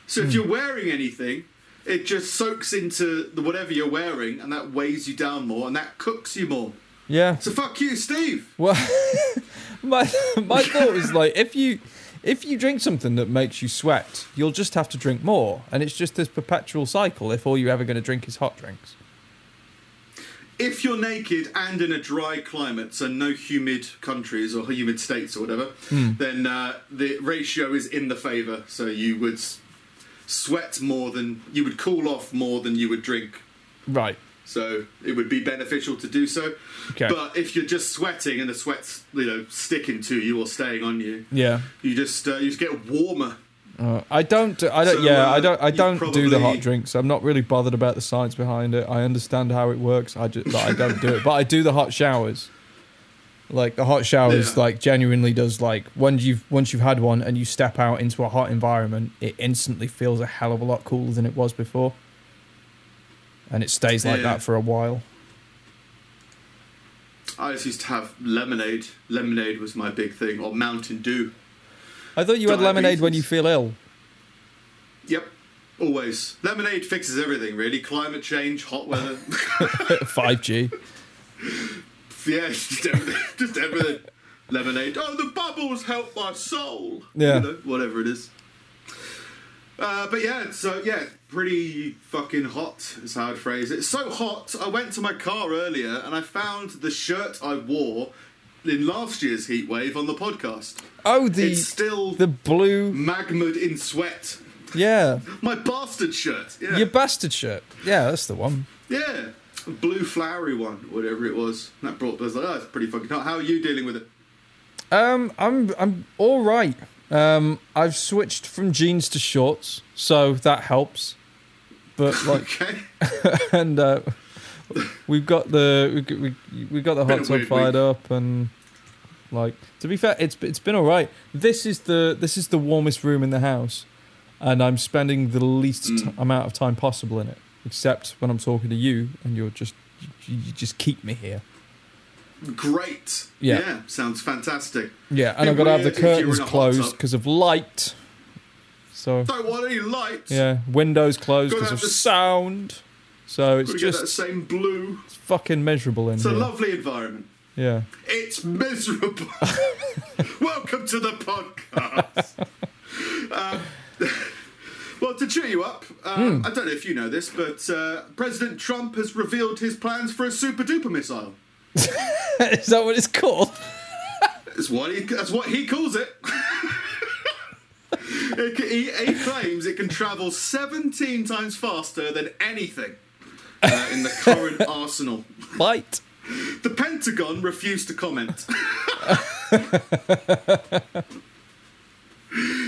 Speaker 2: So
Speaker 1: Hmm.
Speaker 2: if you're wearing anything, it just soaks into the whatever you're wearing, and that weighs you down more, and that cooks you more.
Speaker 1: Yeah.
Speaker 2: So fuck you, Steve.
Speaker 1: Well, my my thought was like, if you if you drink something that makes you sweat, you'll just have to drink more, and it's just this perpetual cycle. If all you're ever going to drink is hot drinks.
Speaker 2: if you're naked and in a dry climate, so no humid countries or humid states or whatever,
Speaker 1: Hmm.
Speaker 2: then uh, the ratio is in the favour. So you would sweat more than you would cool off more than you would drink.
Speaker 1: Right.
Speaker 2: So it would be beneficial to do so.
Speaker 1: Okay.
Speaker 2: But if you're just sweating and the sweat's you know sticking to you or staying on you,
Speaker 1: Yeah.
Speaker 2: you just uh, you just get warmer.
Speaker 1: Uh, I don't. do- I don't.
Speaker 2: So,
Speaker 1: yeah.
Speaker 2: uh,
Speaker 1: I don't. I don't do the hot drinks. I'm not really bothered about the science behind it. I understand how it works. I just. But I don't do it. But I do the hot showers. Like the hot showers,
Speaker 2: Yeah.
Speaker 1: like genuinely does like once you've once you've had one and you step out into a hot environment, it instantly feels a hell of a lot cooler than it was before, and it stays like
Speaker 2: Yeah.
Speaker 1: that for a while.
Speaker 2: I just used to have lemonade. Lemonade was my big thing, or Mountain Dew.
Speaker 1: I thought you had lemonade when you feel ill.
Speaker 2: Yep. Always. Lemonade fixes everything, really. Climate change, hot weather.
Speaker 1: 5G.
Speaker 2: yeah, just everything. Just everything. Lemonade. Oh, the bubbles help my soul.
Speaker 1: Yeah.
Speaker 2: You know, whatever it is. Uh, but yeah, so yeah, pretty fucking hot is how I'd phrase it. It's so hot, I went to my car earlier and I found the shirt I wore in last year's heat wave on the podcast.
Speaker 1: Oh, the
Speaker 2: It's still
Speaker 1: the blue.
Speaker 2: magma'd in sweat.
Speaker 1: Yeah,
Speaker 2: My bastard shirt. Yeah.
Speaker 1: your bastard shirt. Yeah, that's the one.
Speaker 2: Yeah. Blue flowery one, whatever it was. That brought us like, oh, it's pretty fucking hot. How are you dealing with it?
Speaker 1: Um, I'm I'm all right. Um, I've switched from jeans to shorts, so that helps. But like, and uh, we've got the we got- we we got the hot tub fired
Speaker 2: week.
Speaker 1: up, and like to be fair, it's it's been all right. This is the this is the warmest room in the house, and I'm spending the least
Speaker 2: Mm.
Speaker 1: t- amount of time possible in it, except when I'm talking to you, and you're just you, you just keep me here.
Speaker 2: Great.
Speaker 1: Yeah.
Speaker 2: Sounds fantastic.
Speaker 1: Yeah, and I've got to have the
Speaker 2: weird if you were
Speaker 1: curtains
Speaker 2: in a hot
Speaker 1: closed because of light. So
Speaker 2: Don't want any lights.
Speaker 1: yeah, windows closed because of
Speaker 2: the-
Speaker 1: sound. So it's
Speaker 2: get that
Speaker 1: just
Speaker 2: same blue.
Speaker 1: it's fucking miserable in
Speaker 2: It's
Speaker 1: here.
Speaker 2: a lovely environment.
Speaker 1: yeah.
Speaker 2: It's miserable. Welcome to the podcast. um, well, to cheer you up, um, I don't know if you know this, but uh, President Trump has revealed his plans for a super duper missile.
Speaker 1: Is that what it's called?
Speaker 2: That's what he, that's what he calls it. It ca- he, he claims it can travel 17 times faster than anything uh, in the current arsenal.
Speaker 1: Light.
Speaker 2: The Pentagon refused to comment.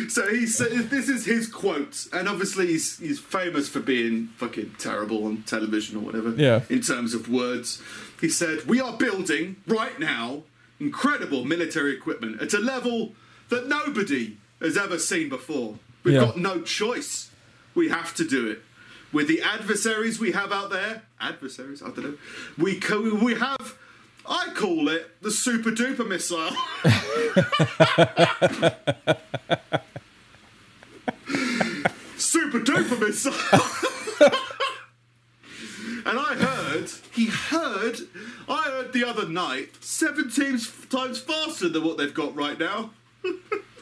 Speaker 2: so he said, this is his quote, and obviously he's, he's famous for being fucking terrible on television or whatever.
Speaker 1: Yeah.
Speaker 2: In terms of words, he said, "We are building right now incredible military equipment at a level that nobody has ever seen before. We've
Speaker 1: Yeah.
Speaker 2: got no choice. We have to do it." With the adversaries we have out there, adversaries, I don't know, we co- we have, I call it the super duper missile. super duper missile. and I heard, he heard, I heard the other night, 17 times faster than what they've got right now.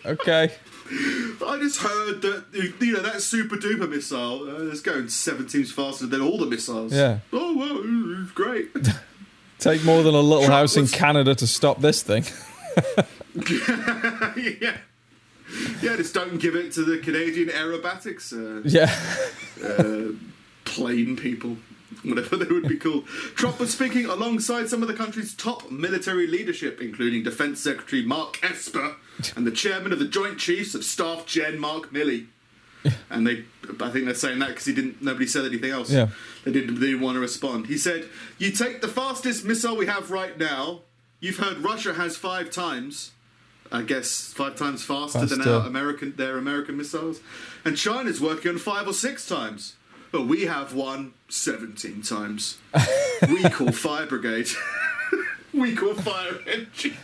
Speaker 1: Okay.
Speaker 2: I just heard that you know that super duper missile uh, is going seven times faster than all the missiles.
Speaker 1: Yeah.
Speaker 2: Oh well, it's great.
Speaker 1: Take more than a little
Speaker 2: Trump
Speaker 1: house in Canada to stop this thing.
Speaker 2: yeah. Yeah, just don't give it to the Canadian aerobatics uh,
Speaker 1: Yeah.
Speaker 2: uh, plane people, whatever they would be called. Trump was speaking alongside some of the country's top military leadership, including Defense Secretary Mark Esper and the chairman of the Joint Chiefs of Staff, Gen Mark Milley. And they, I think they're saying that because he didn't. Nobody said anything else.
Speaker 1: Yeah.
Speaker 2: They didn't. They didn't want to respond. He said, "You take the fastest missile we have right now. You've heard Russia has five times. I guess five times faster, than our American their American missiles, and China's working on five or six times. But we have won 17 times. we call fire brigade. we call fire engine.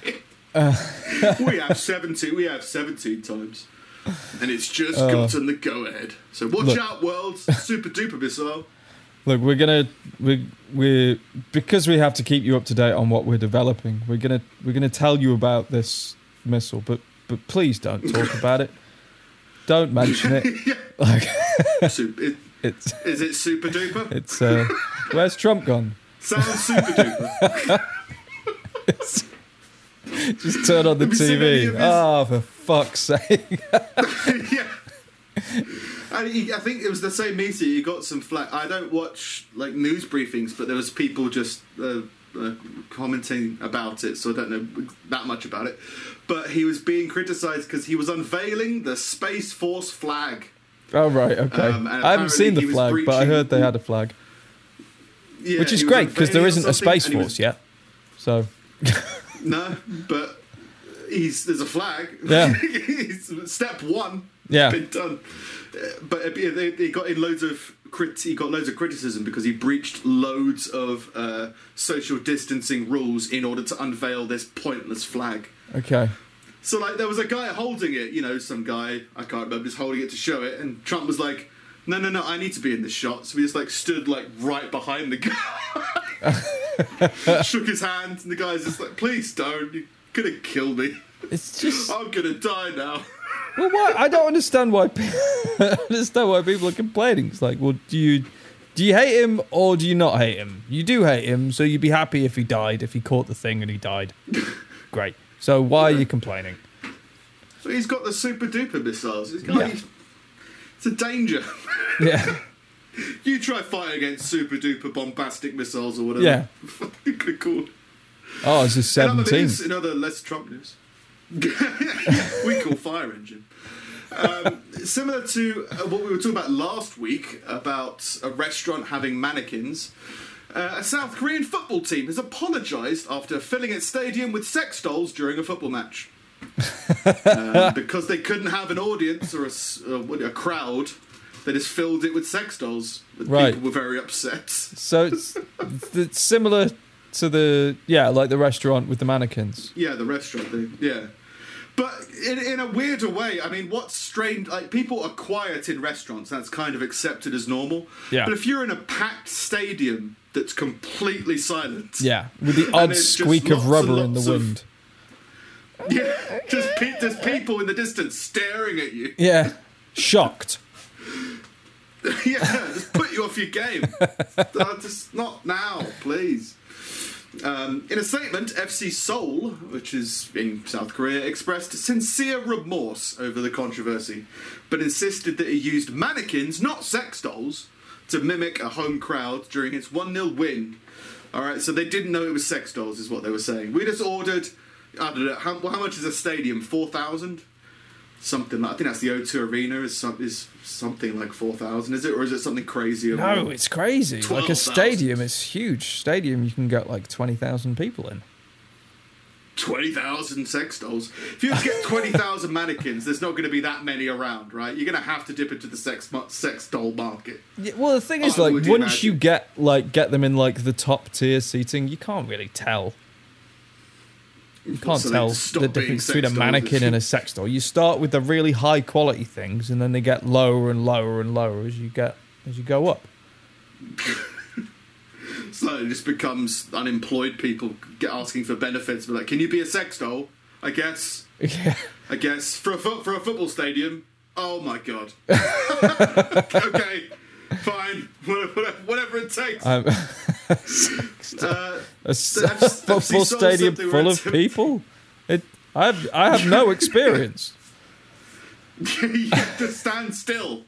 Speaker 2: we have 17. We have 17 times, and it's just uh, gotten the go ahead. So watch
Speaker 1: Look.
Speaker 2: out, world! Super duper missile.
Speaker 1: Look, we're gonna we we because we have to keep you up to date on what we're developing. We're gonna we're gonna tell you about this missile, but but please don't talk about it. Don't mention it.
Speaker 2: yeah.
Speaker 1: Like
Speaker 2: Super, it,
Speaker 1: it's
Speaker 2: is it super duper?
Speaker 1: it's uh, where's Trump gone?
Speaker 2: Sounds super duper.
Speaker 1: Just turn on the
Speaker 2: Have you seen any
Speaker 1: TV.
Speaker 2: his-
Speaker 1: Ah, for fuck's sake!
Speaker 2: yeah. And he, I think it was the same meeting. You got some flack. I don't watch like news briefings, but there was people just uh, uh, commenting about it, so I don't know that much about it. But he was being criticised because he was unveiling the Space Force flag.
Speaker 1: Oh right, okay.
Speaker 2: Um,
Speaker 1: I haven't seen the flag, but I heard they had a flag,
Speaker 2: Yeah,
Speaker 1: which is great because there isn't a space
Speaker 2: he was-
Speaker 1: force yet. So
Speaker 2: No, but he's there's a flag.
Speaker 1: Yeah.
Speaker 2: Step one.
Speaker 1: Yeah.
Speaker 2: been done. Uh, But uh, yeah, they, they got in loads of crit. He got loads of criticism because he breached loads of uh, social distancing rules in order to unveil this pointless flag.
Speaker 1: okay,
Speaker 2: So like there was a guy holding it, you know, some guy I can't remember, just holding it to show it, and Trump was like, "No, no, no, I need to be in this shot." So he just like stood like right behind the guy, shook his hand, and the guy's just like, "Please don't, you're gonna kill me.
Speaker 1: It's just
Speaker 2: I'm gonna die now."
Speaker 1: well, why? I don't understand why. pe- I don't understand why people are complaining. It's like, well, do you do you hate him or do you not hate him? You do hate him, so you'd be happy if he died, if he caught the thing and he died. Great. So why are you complaining?
Speaker 2: So he's got the super duper missiles. He's got,
Speaker 1: Yeah.
Speaker 2: he's- it's a danger.
Speaker 1: Yeah.
Speaker 2: you try fighting against super duper bombastic missiles or whatever.
Speaker 1: Yeah. Oh, it's just
Speaker 2: In other,
Speaker 1: seventeen.
Speaker 2: news, in other less Trump news, we call fire engine. Um, similar to uh, what we were talking about last week about a restaurant having mannequins, uh, a South Korean football team has apologised after filling its stadium with sex dolls during a football match. um, because they couldn't have an audience or a, uh, a crowd, they just filled it with sex dolls.
Speaker 1: Right.
Speaker 2: People were very upset.
Speaker 1: So it's, it's similar to the yeah, like the restaurant with the mannequins.
Speaker 2: Yeah, the restaurant thing. Yeah. But in, in a weirder way, I mean, what's strange, like, people are quiet in restaurants. That's kind of accepted as normal.
Speaker 1: Yeah.
Speaker 2: But if you're in a packed stadium that's completely silent.
Speaker 1: Yeah, with the odd squeak of rubber in the
Speaker 2: lots of-
Speaker 1: wind.
Speaker 2: Yeah. Just pe- there's people in the distance staring at you.
Speaker 1: Yeah, shocked.
Speaker 2: yeah, just put you off your game. Uh, just not now, please. Um, in a statement, FC Seoul, which is in South Korea, expressed sincere remorse over the controversy, but insisted that it used mannequins, not sex dolls, to mimic a home crowd during its 1 0 win. Alright, so they didn't know it was sex dolls, is what they were saying. We just ordered, I don't know, how, how much is a stadium? 4,000? Something like, I think that's the O2 Arena, is, some, is something like 4,000, is it? Or is it something crazier?
Speaker 1: No, it's crazy. Like a
Speaker 2: 12,000.
Speaker 1: stadium, it's huge. Stadium, you can get like twenty thousand people in.
Speaker 2: 20,000 sex dolls. If you get 20,000 mannequins, there's not going to be that many around, right? You're going to have to dip into the sex sex doll market.
Speaker 1: Yeah, well, the thing is,
Speaker 2: I
Speaker 1: like, once
Speaker 2: imagine.
Speaker 1: you get like get them in like the top tier seating, you can't really tell. You can't
Speaker 2: So
Speaker 1: tell the difference between a mannequin and a sex doll. You start with the really high quality things, and then they get lower and lower and lower as you get as you go up.
Speaker 2: So it just becomes unemployed people get asking for benefits. But like, can you be a sex doll? I guess.
Speaker 1: Yeah.
Speaker 2: I guess for a fo- for a football stadium. Oh my god. okay, fine. Whatever, whatever it takes.
Speaker 1: Um,
Speaker 2: Uh,
Speaker 1: a
Speaker 2: I've
Speaker 1: football stadium full of people. It, I have I have no experience.
Speaker 2: you have to stand still.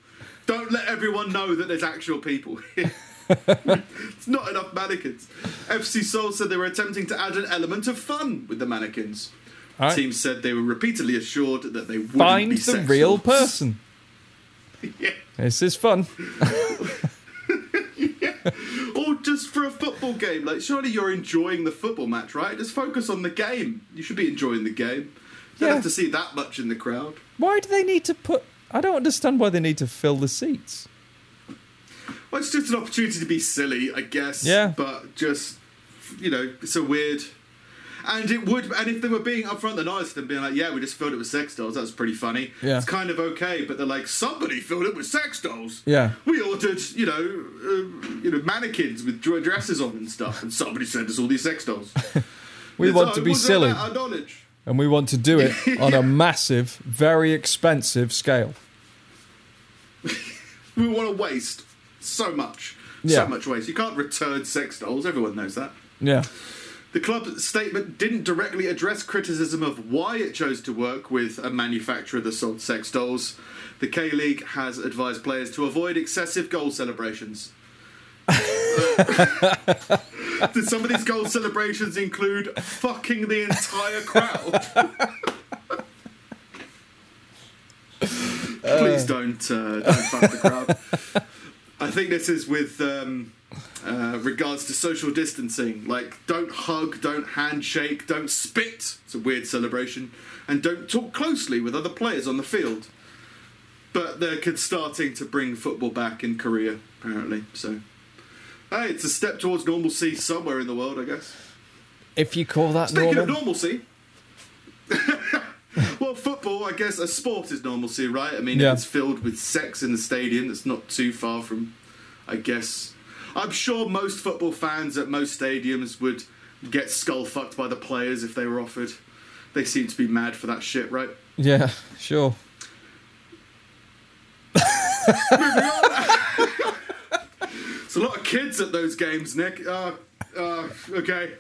Speaker 2: Don't let everyone know that there's actual people here. It's not enough mannequins. FC Seoul said they were attempting to add an element of fun with the mannequins.
Speaker 1: Right.
Speaker 2: Team said they were repeatedly assured that they wouldn't
Speaker 1: Find
Speaker 2: be
Speaker 1: the
Speaker 2: sex
Speaker 1: real person.
Speaker 2: Yeah.
Speaker 1: This is fun.
Speaker 2: Or just for a football game. Like, surely you're enjoying the football match, right? Just focus on the game. You should be enjoying the game. You don't
Speaker 1: Yeah.
Speaker 2: have to see that much in the crowd.
Speaker 1: Why do they need to put? I don't understand why they need to fill the seats.
Speaker 2: Well, it's just an opportunity to be silly, I guess.
Speaker 1: Yeah.
Speaker 2: But just, you know, it's a weird. And it would, and if they were being upfront and honest and being like, "Yeah, we just filled it with sex dolls," that's pretty funny.
Speaker 1: Yeah.
Speaker 2: It's kind of okay, but they're like, "Somebody filled it with sex dolls."
Speaker 1: Yeah.
Speaker 2: We ordered, you know, uh, you know, mannequins with dr- dresses on and stuff, and somebody sent us all these sex dolls.
Speaker 1: We
Speaker 2: It's,
Speaker 1: want
Speaker 2: oh,
Speaker 1: to be silly,
Speaker 2: Our knowledge.
Speaker 1: and we want to do it on a massive, very expensive scale.
Speaker 2: We want to waste so much,
Speaker 1: Yeah.
Speaker 2: so much waste. You can't return sex dolls. Everyone knows that.
Speaker 1: Yeah.
Speaker 2: The club statement didn't directly address criticism of why it chose to work with a manufacturer that sold sex dolls. The K League has advised players to avoid excessive goal celebrations. Did some of these goal celebrations include fucking the entire crowd? Please don't uh, don't fuck the crowd. I think this is with um, uh, regards to social distancing. Like, don't hug, don't handshake, don't spit. It's a weird celebration, and don't talk closely with other players on the field. But they're starting to bring football back in Korea, apparently. So, hey, it's a step towards normalcy somewhere in the world, I guess.
Speaker 1: If you call that
Speaker 2: Speaking
Speaker 1: normal.
Speaker 2: of normalcy, sure. I guess a sport is normalcy, right? I mean,
Speaker 1: Yeah.
Speaker 2: it's filled with sex in the stadium, it's not too far from. I guess. I'm sure most football fans at most stadiums would get skull fucked by the players if they were offered. They seem to be mad for that shit, right?
Speaker 1: Yeah, sure.
Speaker 2: It's a lot of kids at those games, Nick. Uh, uh, okay.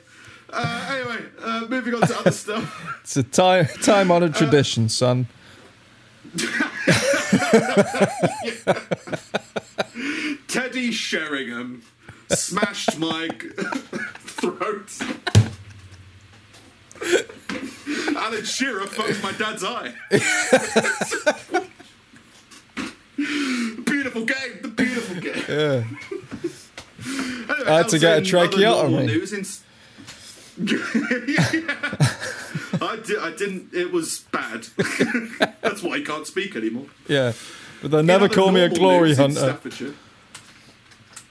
Speaker 2: Uh, anyway, uh, moving on to other stuff.
Speaker 1: It's a time time honored tradition, son.
Speaker 2: Teddy Sheringham smashed my throat. Alan Shearer fucked my dad's eye. beautiful game, the beautiful game.
Speaker 1: Yeah.
Speaker 2: Anyway,
Speaker 1: I had to get a tracheotomy.
Speaker 2: News in... I, di- I didn't. It was bad. That's why I can't speak anymore.
Speaker 1: Yeah. But they'll never call me a glory hunter.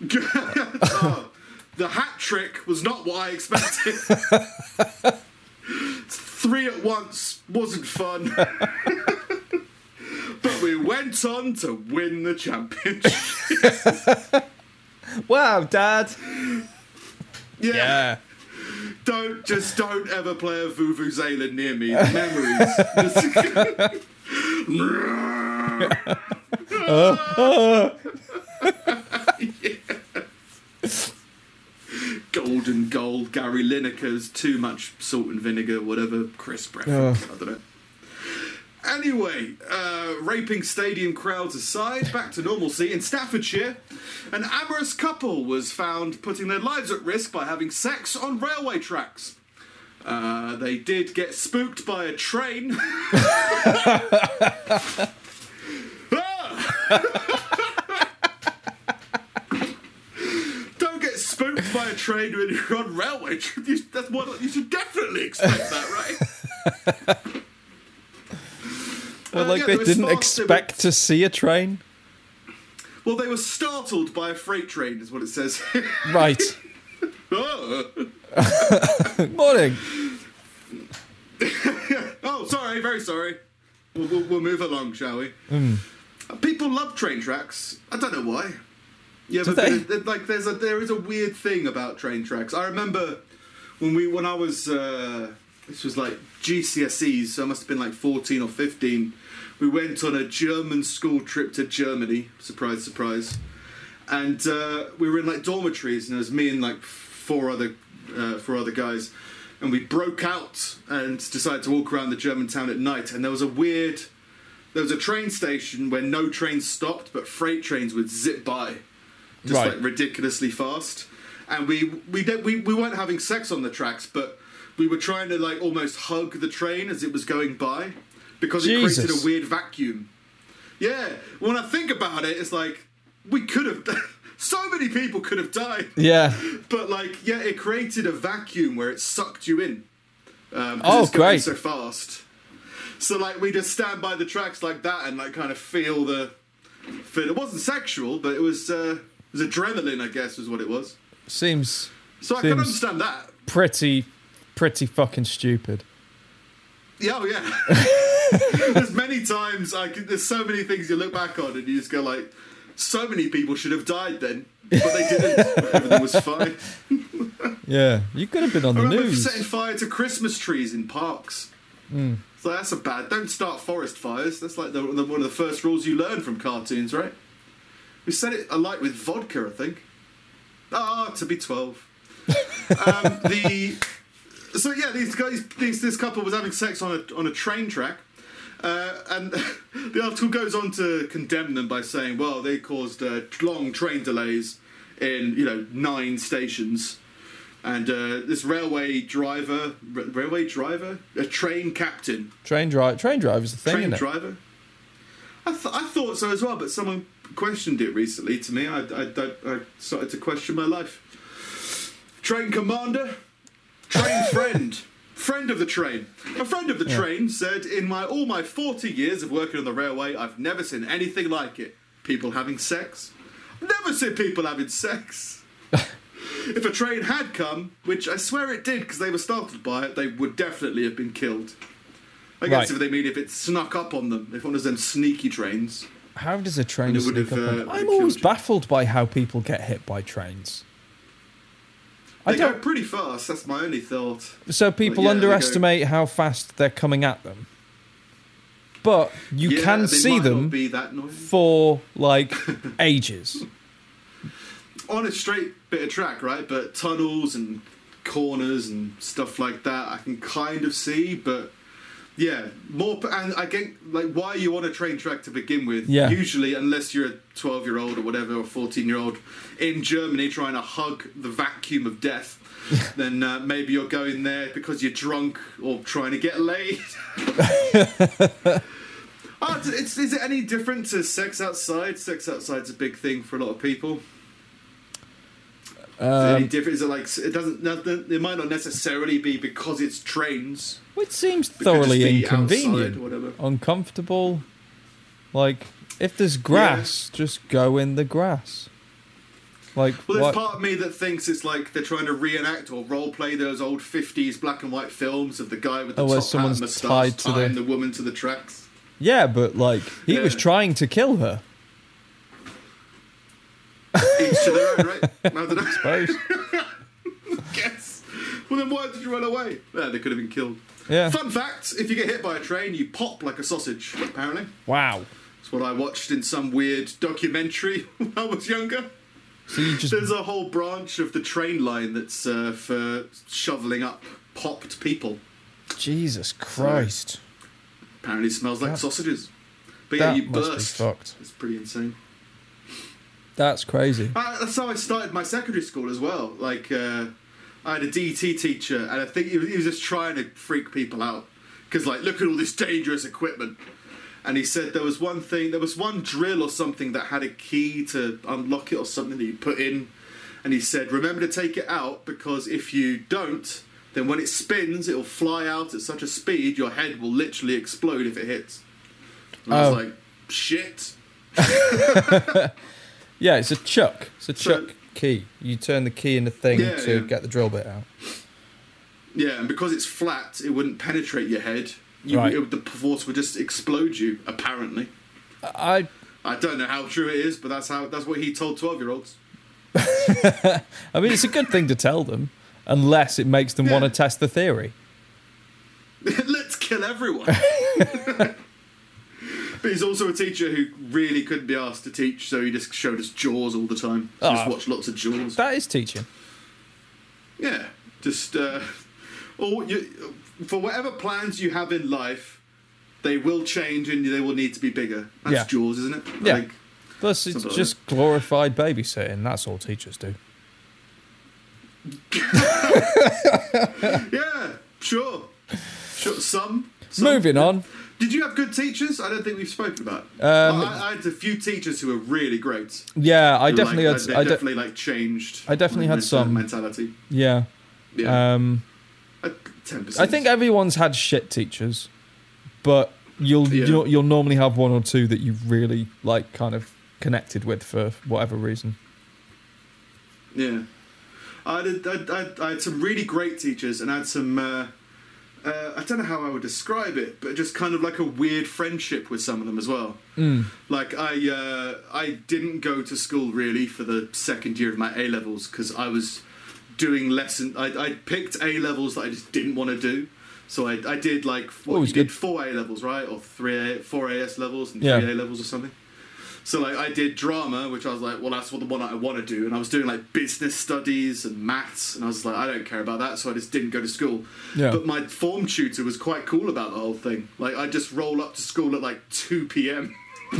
Speaker 2: Oh, the hat trick was not what I expected. Three at once wasn't fun. but we went on to win the championship.
Speaker 1: Wow, Dad.
Speaker 2: Yeah.
Speaker 1: Yeah.
Speaker 2: Don't just don't ever play a Vuvuzela near me. The memories. Golden gold, Gary Lineker's too much salt and vinegar, whatever crisp reference. Oh. I don't know. Anyway, uh, raping stadium crowds aside, back to normalcy. In Staffordshire, an amorous couple was found putting their lives at risk by having sex on railway tracks. Uh, they did get spooked by a train. Don't get spooked by a train when you're on railway. that's what you should definitely expect that, right?
Speaker 1: Well,
Speaker 2: Uh,
Speaker 1: like
Speaker 2: yeah,
Speaker 1: they
Speaker 2: were
Speaker 1: didn't expect to see a train.
Speaker 2: Well, they were startled by a freight train, is what it says.
Speaker 1: Right.
Speaker 2: oh.
Speaker 1: Morning.
Speaker 2: Oh, sorry, very sorry. We'll, we'll, we'll move along, shall we? Uh, People love train tracks. I don't know why. Yeah,
Speaker 1: Do
Speaker 2: but
Speaker 1: they?
Speaker 2: there- like there's a there is a weird thing about train tracks. I remember when we when I was uh, this was like GCSEs, so I must have been like 14 or 15. We went on a German school trip to Germany. Surprise, surprise. And uh, we were in like dormitories, and it was me and like four other uh, four other guys, and we broke out and decided to walk around the German town at night. And there was a weird, there was a train station where no trains stopped, but freight trains would zip by, just
Speaker 1: Right.
Speaker 2: like ridiculously fast. And we we did, we we weren't having sex on the tracks, but we were trying to like almost hug the train as it was going by because it created a weird vacuum. Yeah, when I think about it, it's like we could have. so many people could have died,
Speaker 1: Yeah.
Speaker 2: but like, yeah, it created a vacuum where it sucked you in. Um,
Speaker 1: Oh,
Speaker 2: it's
Speaker 1: great.
Speaker 2: So fast. So like, we just stand by the tracks like that and like kind of feel the. Feel, it wasn't sexual, but it was. Uh, it was adrenaline, I guess, was what it was.
Speaker 1: Seems
Speaker 2: So I can understand that.
Speaker 1: pretty, pretty fucking stupid.
Speaker 2: Yeah, oh yeah. there's many times I there's so many things you look back on and you just go like, so many people should have died then, but they didn't. Everything was fine.
Speaker 1: Yeah. You could have been on
Speaker 2: I
Speaker 1: the news.
Speaker 2: setting fire to Christmas trees in parks. So that's a bad. Don't start forest fires. That's like the, the, one of the first rules you learn from cartoons, right? We set it alight with vodka, I think. Ah, to be twelve. um, the so yeah, these guys, these, this couple was having sex on a on a train track, uh, and the article goes on to condemn them by saying, well, they caused uh, long train delays in you know nine stations. And uh, this railway driver, r- railway driver, a train captain,
Speaker 1: Train drive. Train driver's a thing,
Speaker 2: train driver. I, th- I thought so as well, but someone questioned it recently to me. I, I, I started to question my life. Train commander, train friend, friend of the train. A friend of the train said, "In my all my forty years of working on the railway, I've never seen anything like it. People having sex. Never seen people having sex." If a train had come, which I swear it did because they were startled by it, they would definitely have been killed. I guess
Speaker 1: Right.
Speaker 2: if they mean if it snuck up on them, if one of them sneaky trains.
Speaker 1: How does a train
Speaker 2: And it would
Speaker 1: sneak
Speaker 2: have,
Speaker 1: up on-
Speaker 2: uh,
Speaker 1: I'm always
Speaker 2: you.
Speaker 1: baffled by how people get hit by trains. I
Speaker 2: They go
Speaker 1: don't.
Speaker 2: pretty fast. That's my only thought.
Speaker 1: So people
Speaker 2: yeah, go-
Speaker 1: underestimate how fast they're coming at them. But you
Speaker 2: Yeah,
Speaker 1: can see them for like ages.
Speaker 2: on a straight bit of track, right? But tunnels and corners and stuff like that, I can kind of see. But yeah, more. And I get like why you on a train track to begin with.
Speaker 1: Yeah.
Speaker 2: Usually, unless you're a 12 year old or whatever, or 14 year old in Germany trying to hug the vacuum of death. then uh, maybe you're going there because you're drunk or trying to get laid. Oh, it's, is it any different to sex outside? Sex outside's a big thing for a lot of people. Is it any
Speaker 1: Um,
Speaker 2: different? Is it like it doesn't? It might not necessarily be because it's trains.
Speaker 1: Which seems
Speaker 2: It could just
Speaker 1: thoroughly inconvenient, uncomfortable. Like, if there's grass, just go in the grass. Like,
Speaker 2: Well, there's
Speaker 1: what?
Speaker 2: part of me that thinks it's like they're trying to reenact or role play those old '50s black and white films of the guy with the
Speaker 1: Oh,
Speaker 2: top hat
Speaker 1: someone's
Speaker 2: moustache
Speaker 1: tied to the-
Speaker 2: tying the woman to the tracks.
Speaker 1: yeah, but like, he was trying to kill her.
Speaker 2: Each to their own, right? I.
Speaker 1: Suppose.
Speaker 2: Guess. Well, then why did you run away? Yeah, they could have been killed.
Speaker 1: Yeah.
Speaker 2: Fun fact: if you get hit by a train, you pop like a sausage. Apparently,
Speaker 1: Wow.
Speaker 2: that's what I watched in some weird documentary when I was younger.
Speaker 1: So you just
Speaker 2: There's a whole branch of the train line that's uh, for shoveling up popped people.
Speaker 1: Jesus Christ.
Speaker 2: Apparently, it smells like
Speaker 1: That-
Speaker 2: sausages. But yeah,
Speaker 1: That
Speaker 2: you
Speaker 1: must
Speaker 2: burst.
Speaker 1: be fucked.
Speaker 2: It's pretty insane.
Speaker 1: That's crazy.
Speaker 2: Uh, that's how I started my secondary school as well. Like, uh, I had a DT teacher, and I think he was, he was just trying to freak people out because, like, look at all this dangerous equipment. And he said there was one thing, there was one drill or something that had a key to unlock it or something that you put in. And he said, remember to take it out because if you don't, then when it spins, it'll fly out at such a speed your head will literally explode if it hits. And I
Speaker 1: Oh.
Speaker 2: was like, shit.
Speaker 1: Yeah, it's a chuck. It's a
Speaker 2: So-
Speaker 1: chuck key. You turn the key in the thing
Speaker 2: Yeah,
Speaker 1: to
Speaker 2: yeah.
Speaker 1: get the drill bit out.
Speaker 2: Yeah, and because it's flat, it wouldn't penetrate your head. You,
Speaker 1: Right.
Speaker 2: it, the force would just explode you. Apparently,
Speaker 1: I
Speaker 2: I don't know how true it is, but that's how that's what he told twelve-year-olds.
Speaker 1: I mean it's a good thing to tell them unless it makes them
Speaker 2: Yeah.
Speaker 1: want to test the theory.
Speaker 2: Let's kill everyone. but he's also a teacher who really couldn't be asked to teach, so he just showed us Jaws all the time. So Just
Speaker 1: Ah.
Speaker 2: watched lots of Jaws.
Speaker 1: That is teaching.
Speaker 2: Yeah, just uh, or you, for whatever plans you have in life, they will change and they will need to be bigger. That's
Speaker 1: Yeah.
Speaker 2: Jaws, isn't it? I
Speaker 1: Yeah.
Speaker 2: think.
Speaker 1: Plus it's
Speaker 2: Something like
Speaker 1: just glorified babysitting. That's all teachers do.
Speaker 2: Yeah, sure. Sure, some. some.
Speaker 1: Moving on.
Speaker 2: Did you have good teachers? I don't think we've spoken about.
Speaker 1: Um,
Speaker 2: I, I had a few teachers who were really great.
Speaker 1: Yeah, I definitely
Speaker 2: like,
Speaker 1: had I de-
Speaker 2: definitely like changed.
Speaker 1: I definitely had some.
Speaker 2: mentality.
Speaker 1: yeah.
Speaker 2: Yeah,
Speaker 1: Um
Speaker 2: ten
Speaker 1: I think everyone's had shit teachers, but you'll
Speaker 2: Yeah.
Speaker 1: you'll, you'll normally have one or two that you've really like kind of connected with for whatever reason.
Speaker 2: Yeah, I did. I, I, I had some really great teachers, and I had some. Uh, uh, I don't know how I would describe it, but just kind of like a weird friendship with some of them as well.
Speaker 1: Mm.
Speaker 2: Like I, uh, I didn't go to school really for the second year of my A levels because I was doing lesson. I, I picked A levels that I just didn't want to do. So I, I did like what
Speaker 1: Always
Speaker 2: you did
Speaker 1: good.
Speaker 2: four A levels, right, or three A, four AS levels and
Speaker 1: Yeah.
Speaker 2: three A levels or something. So like I did drama, which I was like, well, that's what the one I want to do, and I was doing like business studies and maths, and I was like, I don't care about that, so I just didn't go to school.
Speaker 1: Yeah.
Speaker 2: But my form tutor was quite cool about the whole thing. Like I just roll up to school at like two p.m.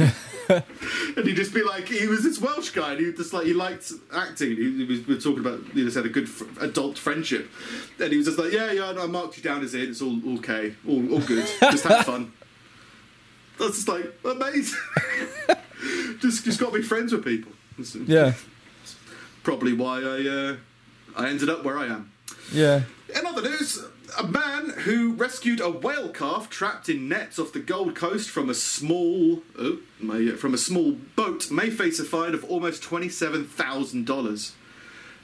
Speaker 2: and he'd just be like, he was this Welsh guy, and he just like he liked acting. He, was we were talking about he just had a good fr- adult friendship, and he was just like, yeah, yeah, I marked you down as in. It's all okay, all, all good, just have fun. That's just like amazing. just just got to be friends with people. That's
Speaker 1: Yeah.
Speaker 2: probably why I uh, I ended up where I am.
Speaker 1: Yeah.
Speaker 2: In other news, a man who rescued a whale calf trapped in nets off the Gold Coast from a small oh, my, from a small boat may face a fine of almost twenty seven thousand dollars.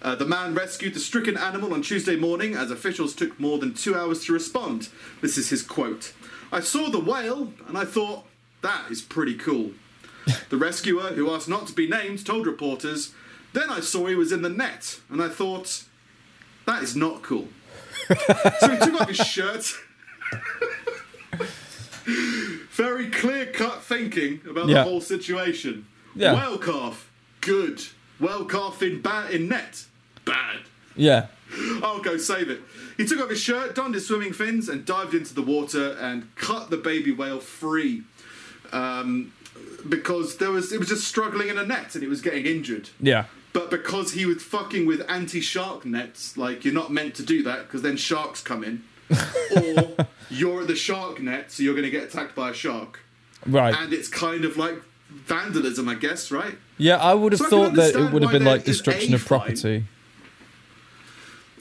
Speaker 2: Uh, the man rescued the stricken animal on Tuesday morning as officials took more than two hours to respond. This is his quote I saw the whale and I thought, that is pretty cool. The rescuer, who asked not to be named, told reporters, Then I saw he was in the net and I thought, that is not cool. so he took off his shirt. Very clear cut thinking about
Speaker 1: Yeah.
Speaker 2: the whole situation.
Speaker 1: Yeah.
Speaker 2: Whale calf, good. Whale calf in, ba- in net, bad.
Speaker 1: Yeah.
Speaker 2: I'll go save it. He took off his shirt, donned his swimming fins, and dived into the water and cut the baby whale free. Um, because there was it was just struggling in a net and it was getting injured.
Speaker 1: Yeah.
Speaker 2: But because he was fucking with anti-shark nets, like you're not meant to do that because then sharks come in, or you're at the shark net, so you're going to get attacked by a shark,
Speaker 1: Right.
Speaker 2: and it's kind of like vandalism, I guess, right?
Speaker 1: Yeah, I would have
Speaker 2: So
Speaker 1: thought that it would have been like destruction of property.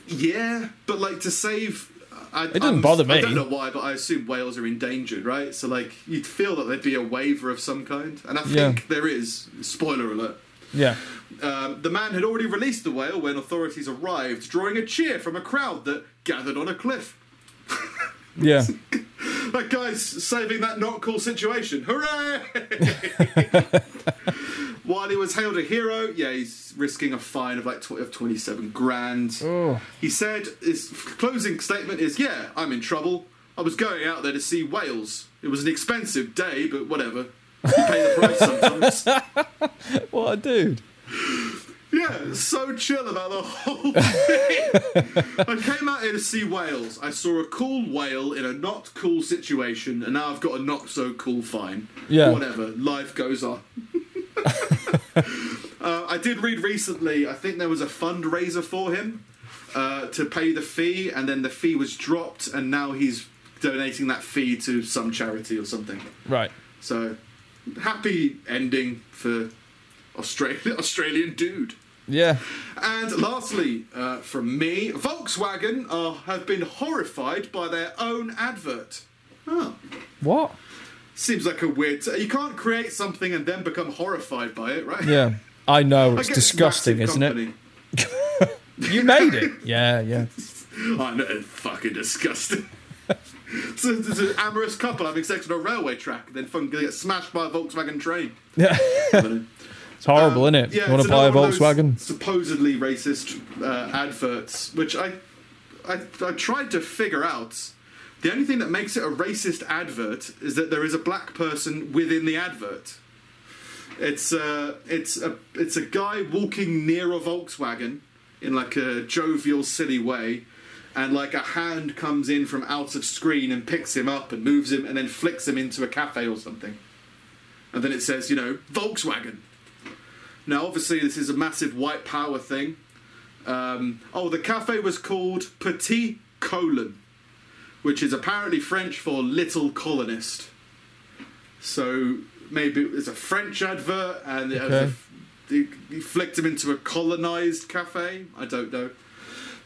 Speaker 2: Yeah, but like to save. I,
Speaker 1: It doesn't
Speaker 2: I'm-
Speaker 1: bother me.
Speaker 2: I don't know why, but I assume whales are endangered, right? So like you'd feel that there'd be a waiver of some kind, and I
Speaker 1: Yeah.
Speaker 2: think there is. Spoiler alert.
Speaker 1: Yeah.
Speaker 2: Um, the man had already released the whale when authorities arrived, drawing a cheer from a crowd that gathered on a cliff.
Speaker 1: Yeah.
Speaker 2: That guy's saving that not cool situation. Hooray! While he was hailed a hero, yeah, he's risking a fine of like tw- of 27 grand.
Speaker 1: Oh.
Speaker 2: He said his closing statement is, "Yeah, I'm in trouble. I was going out there to see whales. It was an expensive day, but whatever. You pay the price sometimes."
Speaker 1: What a dude.
Speaker 2: Yeah, so chill about the whole thing. I came out here to see whales. I saw a cool whale in a not cool situation, and now I've got a not so cool fine.
Speaker 1: Yeah.
Speaker 2: Whatever, life goes on. uh, I did read recently, I think there was a fundraiser for him uh, to pay the fee, and then the fee was dropped, and now he's donating that fee to some charity or something.
Speaker 1: Right.
Speaker 2: So, happy ending for Australia, Australian dude.
Speaker 1: Yeah.
Speaker 2: And lastly, uh, from me, Volkswagen are, have been horrified by their own advert. Oh,
Speaker 1: What?
Speaker 2: Seems like a weird. you can't create something and then become horrified by it, right?
Speaker 1: Yeah. I know. It's
Speaker 2: guess
Speaker 1: disgusting, isn't it? You made it. Yeah. Yeah.
Speaker 2: I know, it's fucking disgusting. so there's an amorous couple having sex on a railway track, and then fucking get smashed by a Volkswagen train.
Speaker 1: Yeah.
Speaker 2: I.
Speaker 1: It's horrible,
Speaker 2: Um,
Speaker 1: isn't it?
Speaker 2: yeah,
Speaker 1: you want to buy a
Speaker 2: another one of those
Speaker 1: Volkswagen?
Speaker 2: Supposedly racist uh, adverts, which I, I, I tried to figure out. The only thing that makes it a racist advert is that there is a black person within the advert. It's uh, it's a it's a guy walking near a Volkswagen in like a jovial, silly way, and like a hand comes in from out of screen and picks him up and moves him and then flicks him into a cafe or something. And then it says, you know, Volkswagen. Now, obviously, this is a massive white power thing. Um, oh, the cafe was called Petit Colon, which is apparently French for little colonist. So maybe it's a French advert, and it has
Speaker 1: Okay.
Speaker 2: a, he, he flicked him into a colonized cafe. I don't know.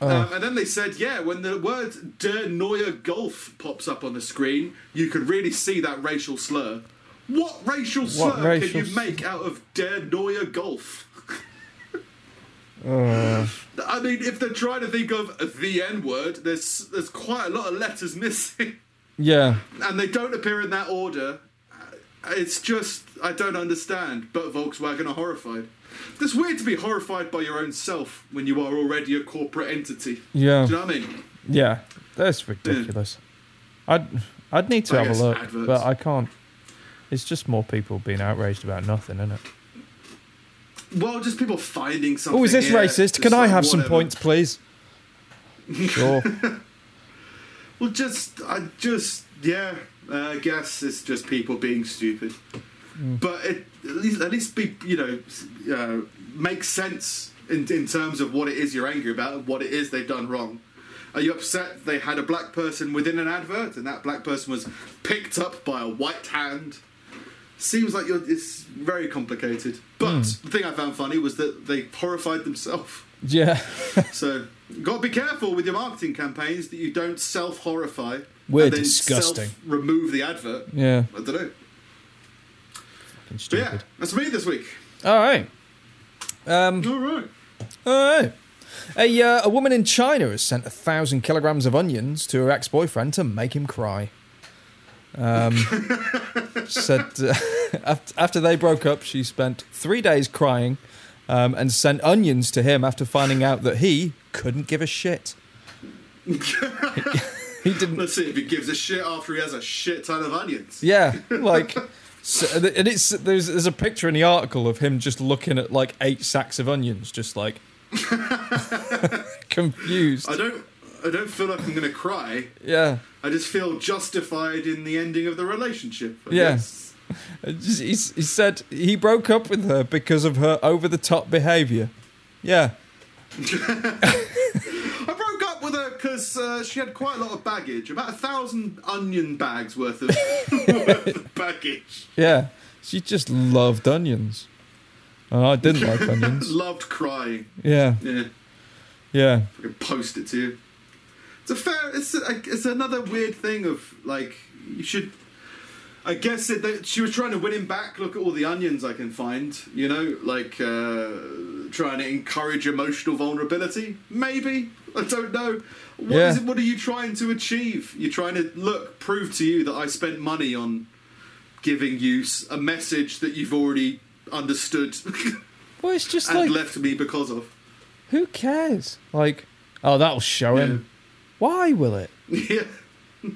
Speaker 1: Oh.
Speaker 2: Um, and then they said, yeah, when the word Der Neue Golf pops up on the screen, you can really see that racial slur. What racial slur
Speaker 1: racial
Speaker 2: can you make out of Der Neue Golf?
Speaker 1: Uh,
Speaker 2: I mean, if they're trying to think of the N word, there's there's quite a lot of letters missing,
Speaker 1: yeah.
Speaker 2: and they don't appear in that order. It's just I don't understand. But Volkswagen are horrified. It's weird to be horrified by your own self when you are already a corporate entity.
Speaker 1: Yeah.
Speaker 2: Do you know what I mean?
Speaker 1: Yeah. That's ridiculous. I'd I'd need to
Speaker 2: I
Speaker 1: have a look,
Speaker 2: adverts.
Speaker 1: but I can't. It's just more people being outraged about nothing, isn't it?
Speaker 2: Well, just people finding something.
Speaker 1: Oh, is this racist? Can I
Speaker 2: like,
Speaker 1: have some points, please? Sure.
Speaker 2: Well, just I just yeah. Uh, I guess it's just people being stupid.
Speaker 1: Mm.
Speaker 2: But it, at least at least be you know uh, make sense in in terms of what it is you're angry about what it is they've done wrong. Are you upset they had a black person within an advert and that black person was picked up by a white hand? Seems like you're, it's very complicated. But
Speaker 1: Hmm.
Speaker 2: the thing I found funny was that they horrified themselves.
Speaker 1: yeah.
Speaker 2: So, got to be careful with your marketing campaigns that you don't self horrify.
Speaker 1: We're disgusting.
Speaker 2: Remove the advert.
Speaker 1: Yeah.
Speaker 2: I don't know. But yeah, that's me this week.
Speaker 1: All right. Um.
Speaker 2: All right.
Speaker 1: All right. A, uh, a woman in China has sent a thousand kilograms of onions to her ex boyfriend to make him cry. Um, said uh, after, after they broke up, she spent three days crying um, and sent onions to him after finding out that he couldn't give a shit. he didn't.
Speaker 2: Let's see if he gives a shit after he has a shit ton of onions.
Speaker 1: Yeah, like, so, and it's there's there's a picture in the article of him just looking at like eight sacks of onions, just like confused.
Speaker 2: I don't. I don't feel like I'm gonna cry.
Speaker 1: Yeah,
Speaker 2: I just feel justified in the ending of the relationship. I
Speaker 1: Yeah.
Speaker 2: guess.
Speaker 1: It just- he's- he said he broke up with her because of her over the top behaviour. Yeah,
Speaker 2: I broke up with her because uh, she had quite a lot of baggage, about a thousand onion bags worth of, worth of baggage.
Speaker 1: yeah. She just loved onions, and I didn't like onions.
Speaker 2: Loved crying.
Speaker 1: Yeah,
Speaker 2: Yeah,
Speaker 1: yeah,
Speaker 2: I can post it to you. It's a fair. It's a, it's another weird thing of like you should. I guess it, that she was trying to win him back. Look at all the onions I can find. You know, like uh, trying to encourage emotional vulnerability. Maybe I don't know. What
Speaker 1: Yeah.
Speaker 2: is it? What are you trying to achieve? You're trying to look prove to you that I spent money on giving you a message that you've already understood
Speaker 1: Well, it's just
Speaker 2: and
Speaker 1: like
Speaker 2: left me because of.
Speaker 1: who cares? Like, oh, that'll show him. Why will it?
Speaker 2: Yeah.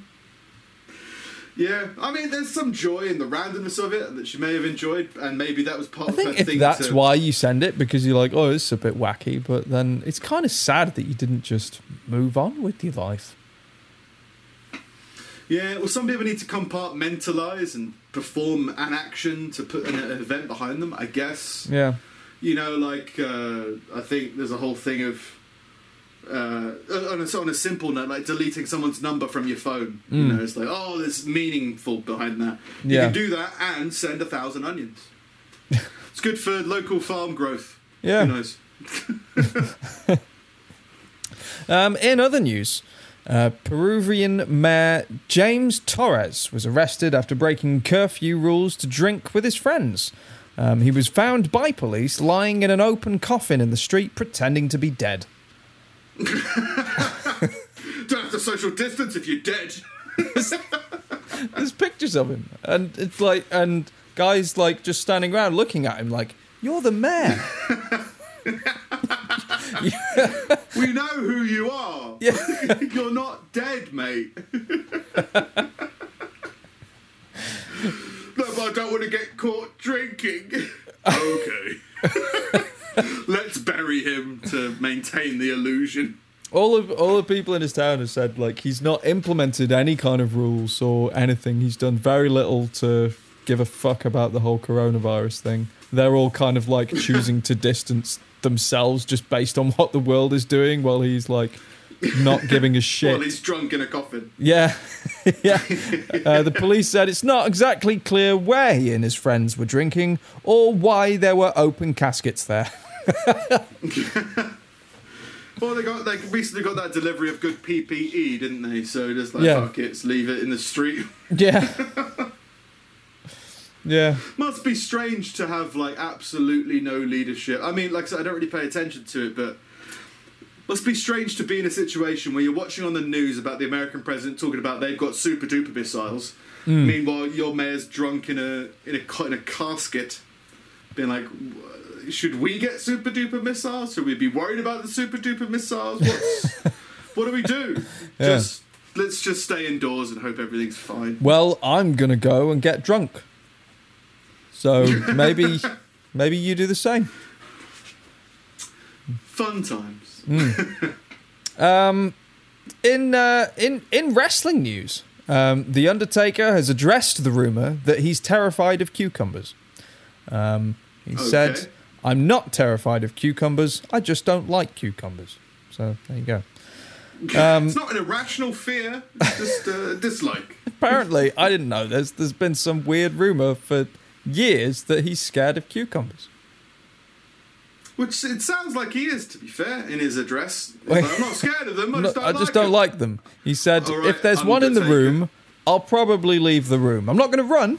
Speaker 2: Yeah, I mean, there's some joy in the randomness of it that she may have enjoyed, and maybe that was part
Speaker 1: I
Speaker 2: of her
Speaker 1: think if
Speaker 2: thing.
Speaker 1: that's
Speaker 2: to,
Speaker 1: why you send it because you're like, oh, it's a bit wacky, but then it's kind of sad that you didn't just move on with your life.
Speaker 2: Yeah, well, some people need to compartmentalize and perform an action to put an, an event behind them. I guess
Speaker 1: Yeah,
Speaker 2: you know, like uh, I think there's a whole thing of uh, on, a, on a simple note, like deleting someone's number from your phone. You
Speaker 1: Mm.
Speaker 2: know, it's like oh, there's meaningful behind that. You
Speaker 1: Yeah.
Speaker 2: can do that and send a thousand onions. it's good for local farm growth.
Speaker 1: yeah.
Speaker 2: Who knows?
Speaker 1: Um, in other news, uh, Peruvian Mayor James Torres was arrested after breaking curfew rules to drink with his friends. Um, he was found by police lying in an open coffin in the street, pretending to be dead.
Speaker 2: Don't have to social distance if you're dead.
Speaker 1: There's pictures of him, and it's like, and guys like just standing around looking at him, like, "You're the mayor."
Speaker 2: We know who you are.
Speaker 1: Yeah.
Speaker 2: You're not dead, mate. no, but I don't want to get caught drinking. okay. Let's bury him to maintain the illusion.
Speaker 1: all of all the people in his town have said like he's not implemented any kind of rules or anything. He's done very little to give a fuck about the whole coronavirus thing. They're all kind of like choosing to distance themselves just based on what the world is doing, while he's like not giving a shit.
Speaker 2: While he's drunk in a coffin.
Speaker 1: Yeah, yeah. Uh, the police said it's not exactly clear where he and his friends were drinking or why there were open caskets there.
Speaker 2: Well, they got they recently got that delivery of good PPE, didn't they? So just like
Speaker 1: Yeah.
Speaker 2: fuck it, leave it in the street.
Speaker 1: Yeah. Yeah.
Speaker 2: Must be strange to have like absolutely no leadership. I mean, like I said, I don't really pay attention to it, but must be strange to be in a situation where you're watching on the news about the American president talking about they've got super duper missiles. Hmm. Meanwhile, your mayor's drunk in a in a in a casket, being like, "Should we get super duper missiles? Should we be worried about the super duper missiles? What's what do we do?
Speaker 1: Yeah.
Speaker 2: Just let's just stay indoors and hope everything's fine."
Speaker 1: Well, I'm gonna go and get drunk. So maybe, maybe you do the same.
Speaker 2: Fun times.
Speaker 1: Um, in uh, in in wrestling news, um, the Undertaker has addressed the rumor that he's terrified of cucumbers. Um, he said, "I'm not terrified of cucumbers. I just don't like cucumbers." So there you go. Um,
Speaker 2: It's not an irrational fear, it's just a dislike.
Speaker 1: apparently, I didn't know. There's there's been some weird rumor for years that he's scared of cucumbers.
Speaker 2: Which it sounds like he is, to be fair, in his address. Like, I'm not scared of them, I
Speaker 1: No,
Speaker 2: just don't
Speaker 1: I
Speaker 2: like
Speaker 1: just don't
Speaker 2: them."
Speaker 1: like them. He said,
Speaker 2: right,
Speaker 1: if there's one in the room, I'll probably leave the room. I'm not going to run.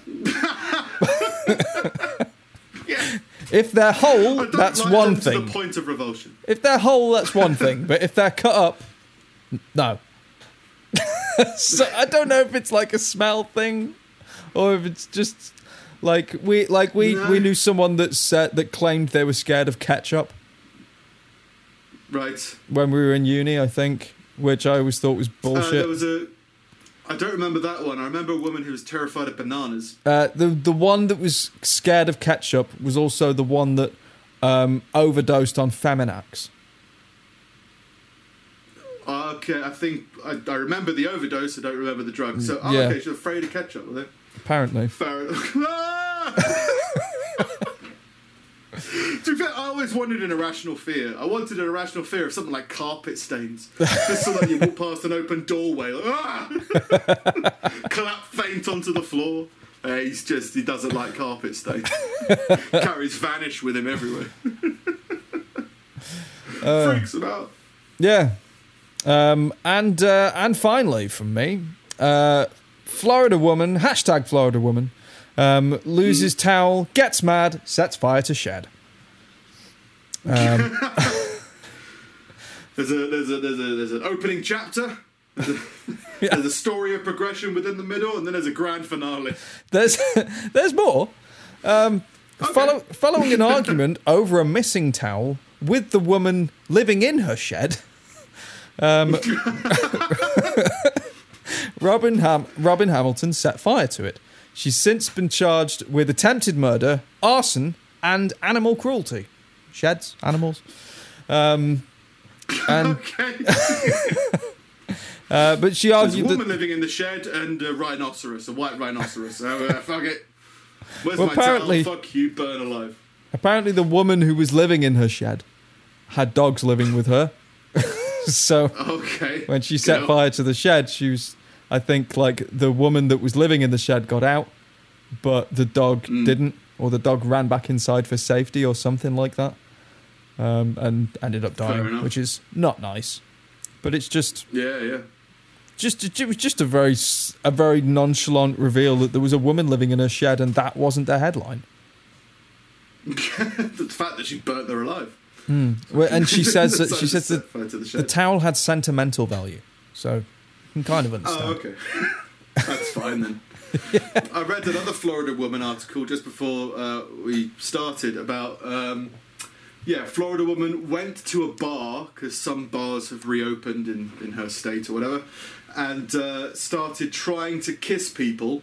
Speaker 2: Yeah.
Speaker 1: If they're whole, that's
Speaker 2: like
Speaker 1: one thing.
Speaker 2: the point of revulsion.
Speaker 1: If they're whole, that's one thing. But if they're cut up, no. so I don't know if it's like a smell thing, or if it's just like we like we
Speaker 2: No.
Speaker 1: we knew someone that said that claimed they were scared of ketchup
Speaker 2: Right.
Speaker 1: when we were in uni. I think, which I always thought was
Speaker 2: Uh,
Speaker 1: bullshit.
Speaker 2: there was a. I don't remember that one. I remember a woman who was terrified of bananas.
Speaker 1: Uh, the the one that was scared of ketchup was also the one that um, overdosed on Feminax.
Speaker 2: Okay, I think I, I remember the overdose. I don't remember the drug. So, oh,
Speaker 1: Yeah.
Speaker 2: okay, she's afraid of ketchup. Was it?
Speaker 1: Apparently,
Speaker 2: to be fair, I always wanted an irrational fear. I wanted an irrational fear of something like carpet stains. Just so that you walk past an open doorway, like, ah! clap faint onto the floor. Uh, he's just, he doesn't like carpet stains. Carries vanish with him everywhere.
Speaker 1: Uh.
Speaker 2: Freaks him out.
Speaker 1: yeah. Um, and uh, and finally, from me, uh, Florida woman hashtag Florida woman um, loses towel, gets mad, sets fire to shed. Um,
Speaker 2: There's a there's a there's a there's an opening chapter. There's a, there's a story of progression within the middle, and then there's a grand finale.
Speaker 1: there's there's more. Um, follow, following an argument over a missing towel with the woman living in her shed. Um, Robin, Ham- Robin Hamilton set fire to it. She's since been charged with attempted murder, arson, and animal cruelty. Sheds, animals. Um, and
Speaker 2: Okay.
Speaker 1: uh, but she
Speaker 2: There's a
Speaker 1: argued
Speaker 2: woman
Speaker 1: that
Speaker 2: living in the shed and a rhinoceros, a white rhinoceros. So uh, fuck it. Where's
Speaker 1: Well,
Speaker 2: my
Speaker 1: apparently-
Speaker 2: towel? Fuck you, burn alive.
Speaker 1: apparently the woman who was living in her shed had dogs living with her. so
Speaker 2: Okay.
Speaker 1: when she set fire to the shed, she was, I think, like the woman that was living in the shed got out, but the dog
Speaker 2: Mm.
Speaker 1: didn't, or the dog ran back inside for safety or something like that, um, and ended up dying, which is not nice. But it's just,
Speaker 2: Yeah, yeah.
Speaker 1: just it was just a very, a very nonchalant reveal that there was a woman living in her shed, and that wasn't the headline.
Speaker 2: the fact that she burnt her alive.
Speaker 1: Well, And she says that she says that
Speaker 2: the,
Speaker 1: the towel had sentimental value, so can kind of understand.
Speaker 2: Oh, okay. That's fine then. I read another Florida woman article just before uh, we started about, um, yeah, Florida woman went to a bar because some bars have reopened in, in her state or whatever, and uh, started trying to kiss people,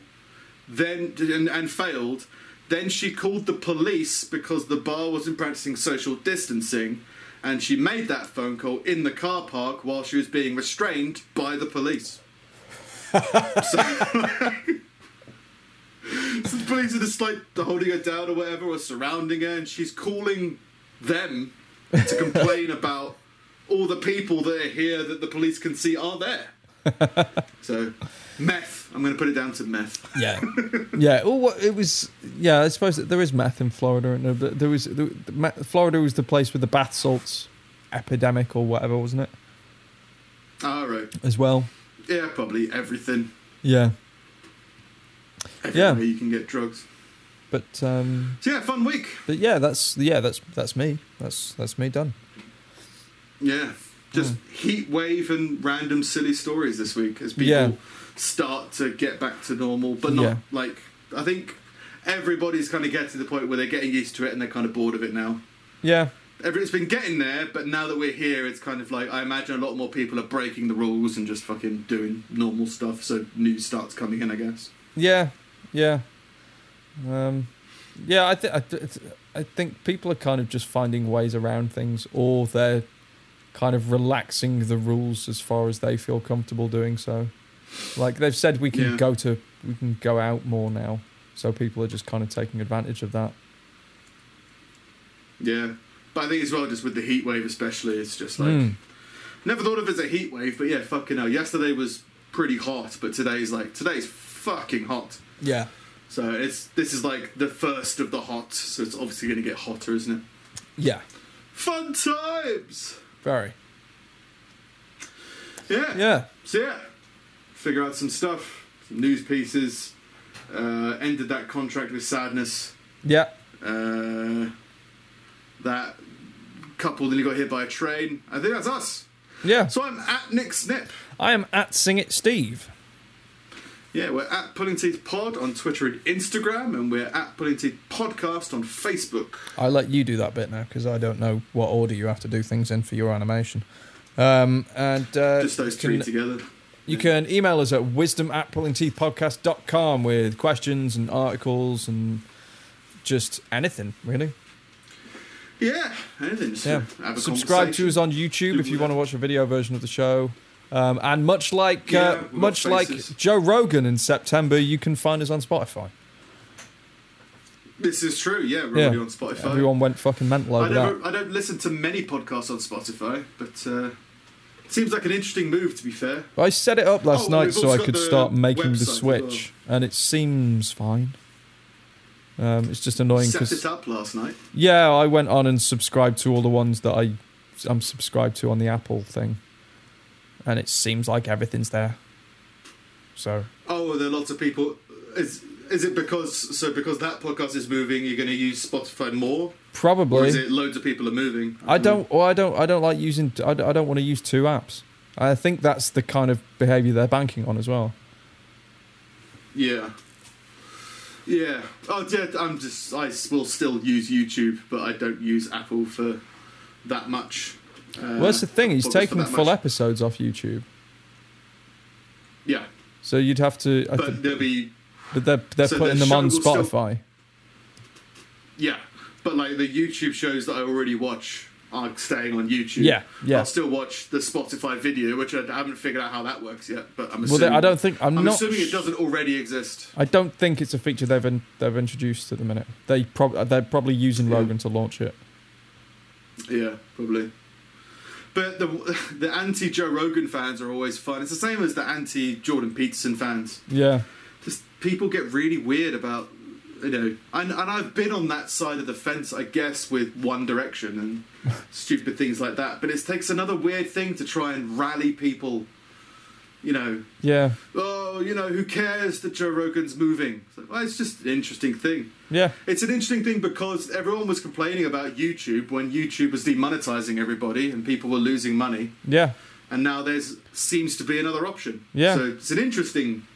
Speaker 2: then and, and failed. Then she called the police because the bar wasn't practicing social distancing, and she made that phone call in the car park while she was being restrained by the police. So the police are just like holding her down or whatever, or surrounding her, and she's calling them to complain about all the people that are here that the police can see aren't there. so, meth. I'm going to put it down to meth.
Speaker 1: Yeah, yeah. Well, what, it was. Yeah, I suppose that there is meth in Florida, and there, but there was there, the Florida was the place with the bath salts epidemic or whatever, wasn't it?
Speaker 2: All right.
Speaker 1: As well.
Speaker 2: Yeah, probably everything.
Speaker 1: Yeah,
Speaker 2: Everywhere
Speaker 1: Yeah.
Speaker 2: you can get drugs.
Speaker 1: but um,
Speaker 2: So yeah, fun week.
Speaker 1: but yeah, that's yeah, that's that's me. That's that's me done.
Speaker 2: Yeah, just
Speaker 1: Hmm.
Speaker 2: heat wave and random silly stories this week as people
Speaker 1: Yeah.
Speaker 2: Start to get back to normal, but not
Speaker 1: Yeah.
Speaker 2: like I think everybody's kind of getting to the point where they're getting used to it and they're kind of bored of it now.
Speaker 1: Yeah,
Speaker 2: Everything's been getting there, but now that we're here, it's kind of like I imagine a lot more people are breaking the rules and just fucking doing normal stuff. So news starts coming in, I guess.
Speaker 1: yeah, yeah. Um, yeah, I think th- I think people are kind of just finding ways around things, or they're kind of relaxing the rules as far as they feel comfortable doing so. Like they've said, we can
Speaker 2: Yeah.
Speaker 1: go to we can go out more now, so people are just kind of taking advantage of that.
Speaker 2: Yeah, but I think as well, just with the heat wave, especially, it's just like
Speaker 1: Mm.
Speaker 2: never thought of it as a heat wave, but yeah, fucking hell. Yesterday was pretty hot, but today's like today's fucking hot.
Speaker 1: Yeah,
Speaker 2: So it's this is like the first of the hot, so it's obviously going to get hotter, isn't it?
Speaker 1: yeah,
Speaker 2: Fun times.
Speaker 1: very.
Speaker 2: Yeah.
Speaker 1: Yeah,
Speaker 2: So yeah, figure out some stuff, some news pieces. Uh, ended that contract with sadness.
Speaker 1: yeah,
Speaker 2: Uh, that couple nearly got hit by a train. I think that's us.
Speaker 1: Yeah.
Speaker 2: So I'm at Nick Snip.
Speaker 1: I am at Sing It Steve.
Speaker 2: Yeah, we're at Pulling Teeth Pod on Twitter and Instagram, and we're at Pulling Teeth Podcast on Facebook.
Speaker 1: I let you do that bit now because I don't know what order you have to do things in for your animation. Um, and uh,
Speaker 2: Just those three
Speaker 1: can-
Speaker 2: together.
Speaker 1: You can email us at wisdom at pullingteethpodcast.com with questions and articles and just anything, really.
Speaker 2: Yeah, anything. Just
Speaker 1: Yeah.
Speaker 2: Have a
Speaker 1: Subscribe to us on YouTube if you want to watch a video version of the show. Um, and much like
Speaker 2: Yeah,
Speaker 1: uh, much like. Joe Rogan in September, you can find us on Spotify.
Speaker 2: This is true. Yeah, we're
Speaker 1: Yeah.
Speaker 2: already on Spotify.
Speaker 1: Everyone went fucking mental
Speaker 2: I
Speaker 1: over
Speaker 2: never,
Speaker 1: that.
Speaker 2: I don't listen to many podcasts on Spotify, but uh, seems like an interesting move. To be fair,
Speaker 1: I set it up last
Speaker 2: Oh,
Speaker 1: night so I could start making the switch, and it seems fine. Um, it's just annoying
Speaker 2: set it up last night.
Speaker 1: yeah, I went on and subscribed to all the ones that I I'm subscribed to on the Apple thing, and it seems like everything's there. So
Speaker 2: Oh, there are lots of people. Is is it because so because that podcast is moving, you're going to use Spotify more, or
Speaker 1: probably
Speaker 2: is it loads of people are moving?
Speaker 1: I don't. Or I don't. I don't like using. I don't, I don't want to use two apps. I think that's the kind of behavior they're banking on as well.
Speaker 2: Yeah. Yeah. Oh, yeah. I'm just. I will still use YouTube, but I don't use Apple for that much. Uh,
Speaker 1: well, that's the thing. He's taking full
Speaker 2: much.
Speaker 1: episodes off YouTube,
Speaker 2: Yeah,
Speaker 1: so you'd have to. I
Speaker 2: but
Speaker 1: think,
Speaker 2: there'll be.
Speaker 1: but they're they're
Speaker 2: so
Speaker 1: putting
Speaker 2: the
Speaker 1: them on
Speaker 2: will still-
Speaker 1: Spotify.
Speaker 2: Yeah, but like the YouTube shows that I already watch are staying on YouTube.
Speaker 1: Yeah, yeah.
Speaker 2: I'll still watch the Spotify video, which I haven't figured out how that works yet. But I'm assuming.
Speaker 1: they, I don't think. I'm,
Speaker 2: I'm
Speaker 1: not.
Speaker 2: assuming it doesn't already exist.
Speaker 1: I don't think it's a feature they've in, they've introduced at the minute. They prob- they're probably using
Speaker 2: Yeah.
Speaker 1: Rogan to launch it.
Speaker 2: Yeah, probably. But the the anti Joe Rogan fans are always fun. It's the same as the anti Jordan Peterson fans.
Speaker 1: Yeah,
Speaker 2: Just people get really weird about you know, and, and I've been on that side of the fence, I guess, with One Direction and stupid things like that. But it takes another weird thing to try and rally people. You know,
Speaker 1: yeah,
Speaker 2: oh, you know, who cares that Joe Rogan's moving? It's, like, well, it's just an interesting thing.
Speaker 1: yeah,
Speaker 2: It's an interesting thing because everyone was complaining about YouTube when YouTube was demonetizing everybody and people were losing money,
Speaker 1: yeah,
Speaker 2: and now there's seems to be another option.
Speaker 1: Yeah.
Speaker 2: So it's an interesting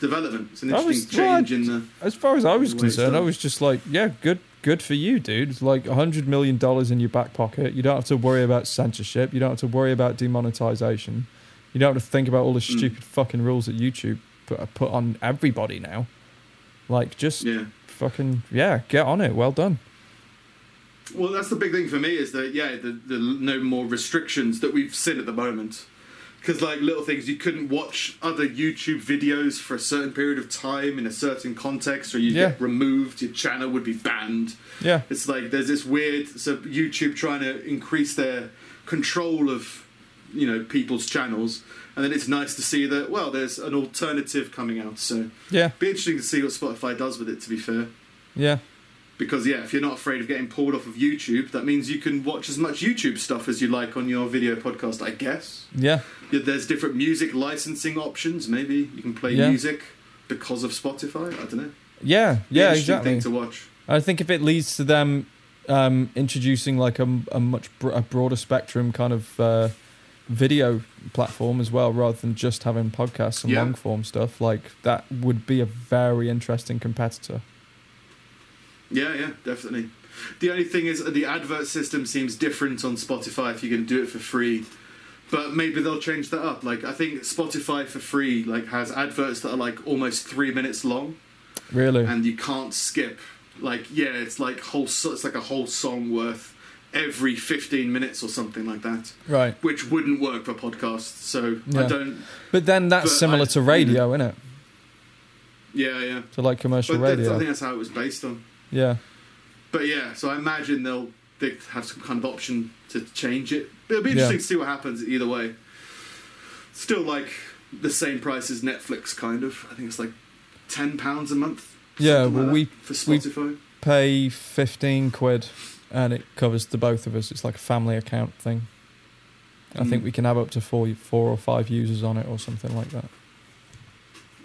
Speaker 2: development. It's an
Speaker 1: I was-
Speaker 2: interesting change in the.
Speaker 1: As far as I was
Speaker 2: The way it's
Speaker 1: concerned, I was just like, yeah, good, good for you, dude. It's like a hundred million dollars in your back pocket. You don't have to worry about censorship. You don't have to worry about demonetization. You don't have to think about all the
Speaker 2: Mm.
Speaker 1: stupid fucking rules that YouTube put put on everybody now. Like, just
Speaker 2: Yeah.
Speaker 1: fucking yeah, get on it. Well done.
Speaker 2: Well, that's the big thing for me is that yeah, the, the no more restrictions that we've seen at the moment. Because like little things, you couldn't watch other YouTube videos for a certain period of time in a certain context, or you
Speaker 1: Yeah.
Speaker 2: get removed. Your channel would be banned.
Speaker 1: Yeah,
Speaker 2: It's like there's this weird so YouTube trying to increase their control of you know people's channels, and then it's nice to see that well, there's an alternative coming out. So
Speaker 1: yeah,
Speaker 2: be interesting to see what Spotify does with it. To be fair,
Speaker 1: yeah,
Speaker 2: because yeah, if you're not afraid of getting pulled off of YouTube, that means you can watch as much YouTube stuff as you like on your video podcast. I guess
Speaker 1: yeah,
Speaker 2: Yeah, there's different music licensing options. Maybe you can play
Speaker 1: Yeah.
Speaker 2: music because of Spotify. I don't know.
Speaker 1: yeah, yeah. Exactly.
Speaker 2: Thing to watch.
Speaker 1: I think if it leads to them um, introducing like a, a much a broader spectrum kind of uh, video platform as well, rather than just having podcasts and
Speaker 2: Yeah.
Speaker 1: long form stuff, like that would be a very interesting competitor.
Speaker 2: Yeah, yeah, definitely. The only thing is the advert system seems different on Spotify if you're going to do it for free. But maybe they'll change that up. Like I think Spotify for free like has adverts that are like almost three minutes long,
Speaker 1: Really?
Speaker 2: and you can't skip. Like yeah, it's like whole so- it's like a whole song worth every 15 minutes or something like that,
Speaker 1: right.
Speaker 2: which wouldn't work for podcasts. So I don't.
Speaker 1: But then that's
Speaker 2: But
Speaker 1: similar
Speaker 2: I-
Speaker 1: to radio, isn't it?
Speaker 2: Yeah, yeah.
Speaker 1: To like commercial
Speaker 2: But that's, I think that's how it was based on.
Speaker 1: Yeah.
Speaker 2: But yeah, so I imagine they'll they have some kind of option to change it. It'll be
Speaker 1: Yeah.
Speaker 2: interesting to see what happens either way. Still like the same price as Netflix, kind of. I think it's like ten pounds a month.
Speaker 1: Yeah, well,
Speaker 2: like
Speaker 1: we
Speaker 2: for
Speaker 1: we-
Speaker 2: Spotify.
Speaker 1: pay 15 quid and it covers the both of us. It's like a family account thing. I
Speaker 2: Mm.
Speaker 1: think we can have up to four, four or five users on it or something like that.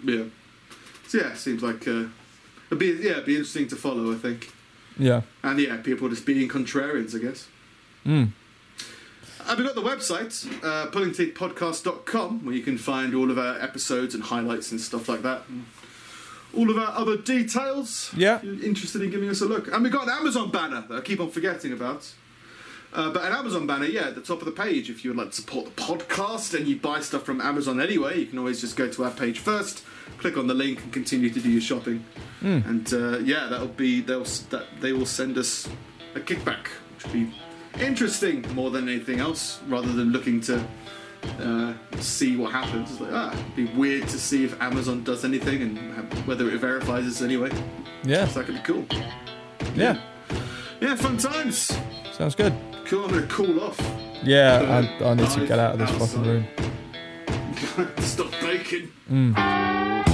Speaker 2: Yeah. So yeah, seems like uh, it'd be yeah, it'd be interesting to follow. I think.
Speaker 1: Yeah.
Speaker 2: And yeah, people just being contrarians, I guess.
Speaker 1: Mm.
Speaker 2: And we've got the website, uh, pullingteethpodcast.com, where you can find all of our episodes and highlights and stuff like that. And all of our other details.
Speaker 1: Yeah.
Speaker 2: If you're interested in giving us a look. And we've got an Amazon banner that I keep on forgetting about. Uh, but an Amazon banner, yeah, at the top of the page. If you would like to support the podcast and you buy stuff from Amazon anyway, you can always just go to our page first, click on the link, and continue to do your shopping. And uh, yeah, that'll be they'll that they will send us a kickback, which will be interesting more than anything else, rather than looking to uh, see what happens. It's like ah, it'd be weird to see if Amazon does anything and have, whether it verifies us anyway.
Speaker 1: Yeah.
Speaker 2: So that could be cool.
Speaker 1: Yeah.
Speaker 2: Yeah, fun times.
Speaker 1: Sounds good.
Speaker 2: Cool. I'm gonna cool off.
Speaker 1: Yeah, I, I need to get out of this fucking room.
Speaker 2: Stop baking.
Speaker 1: Mm.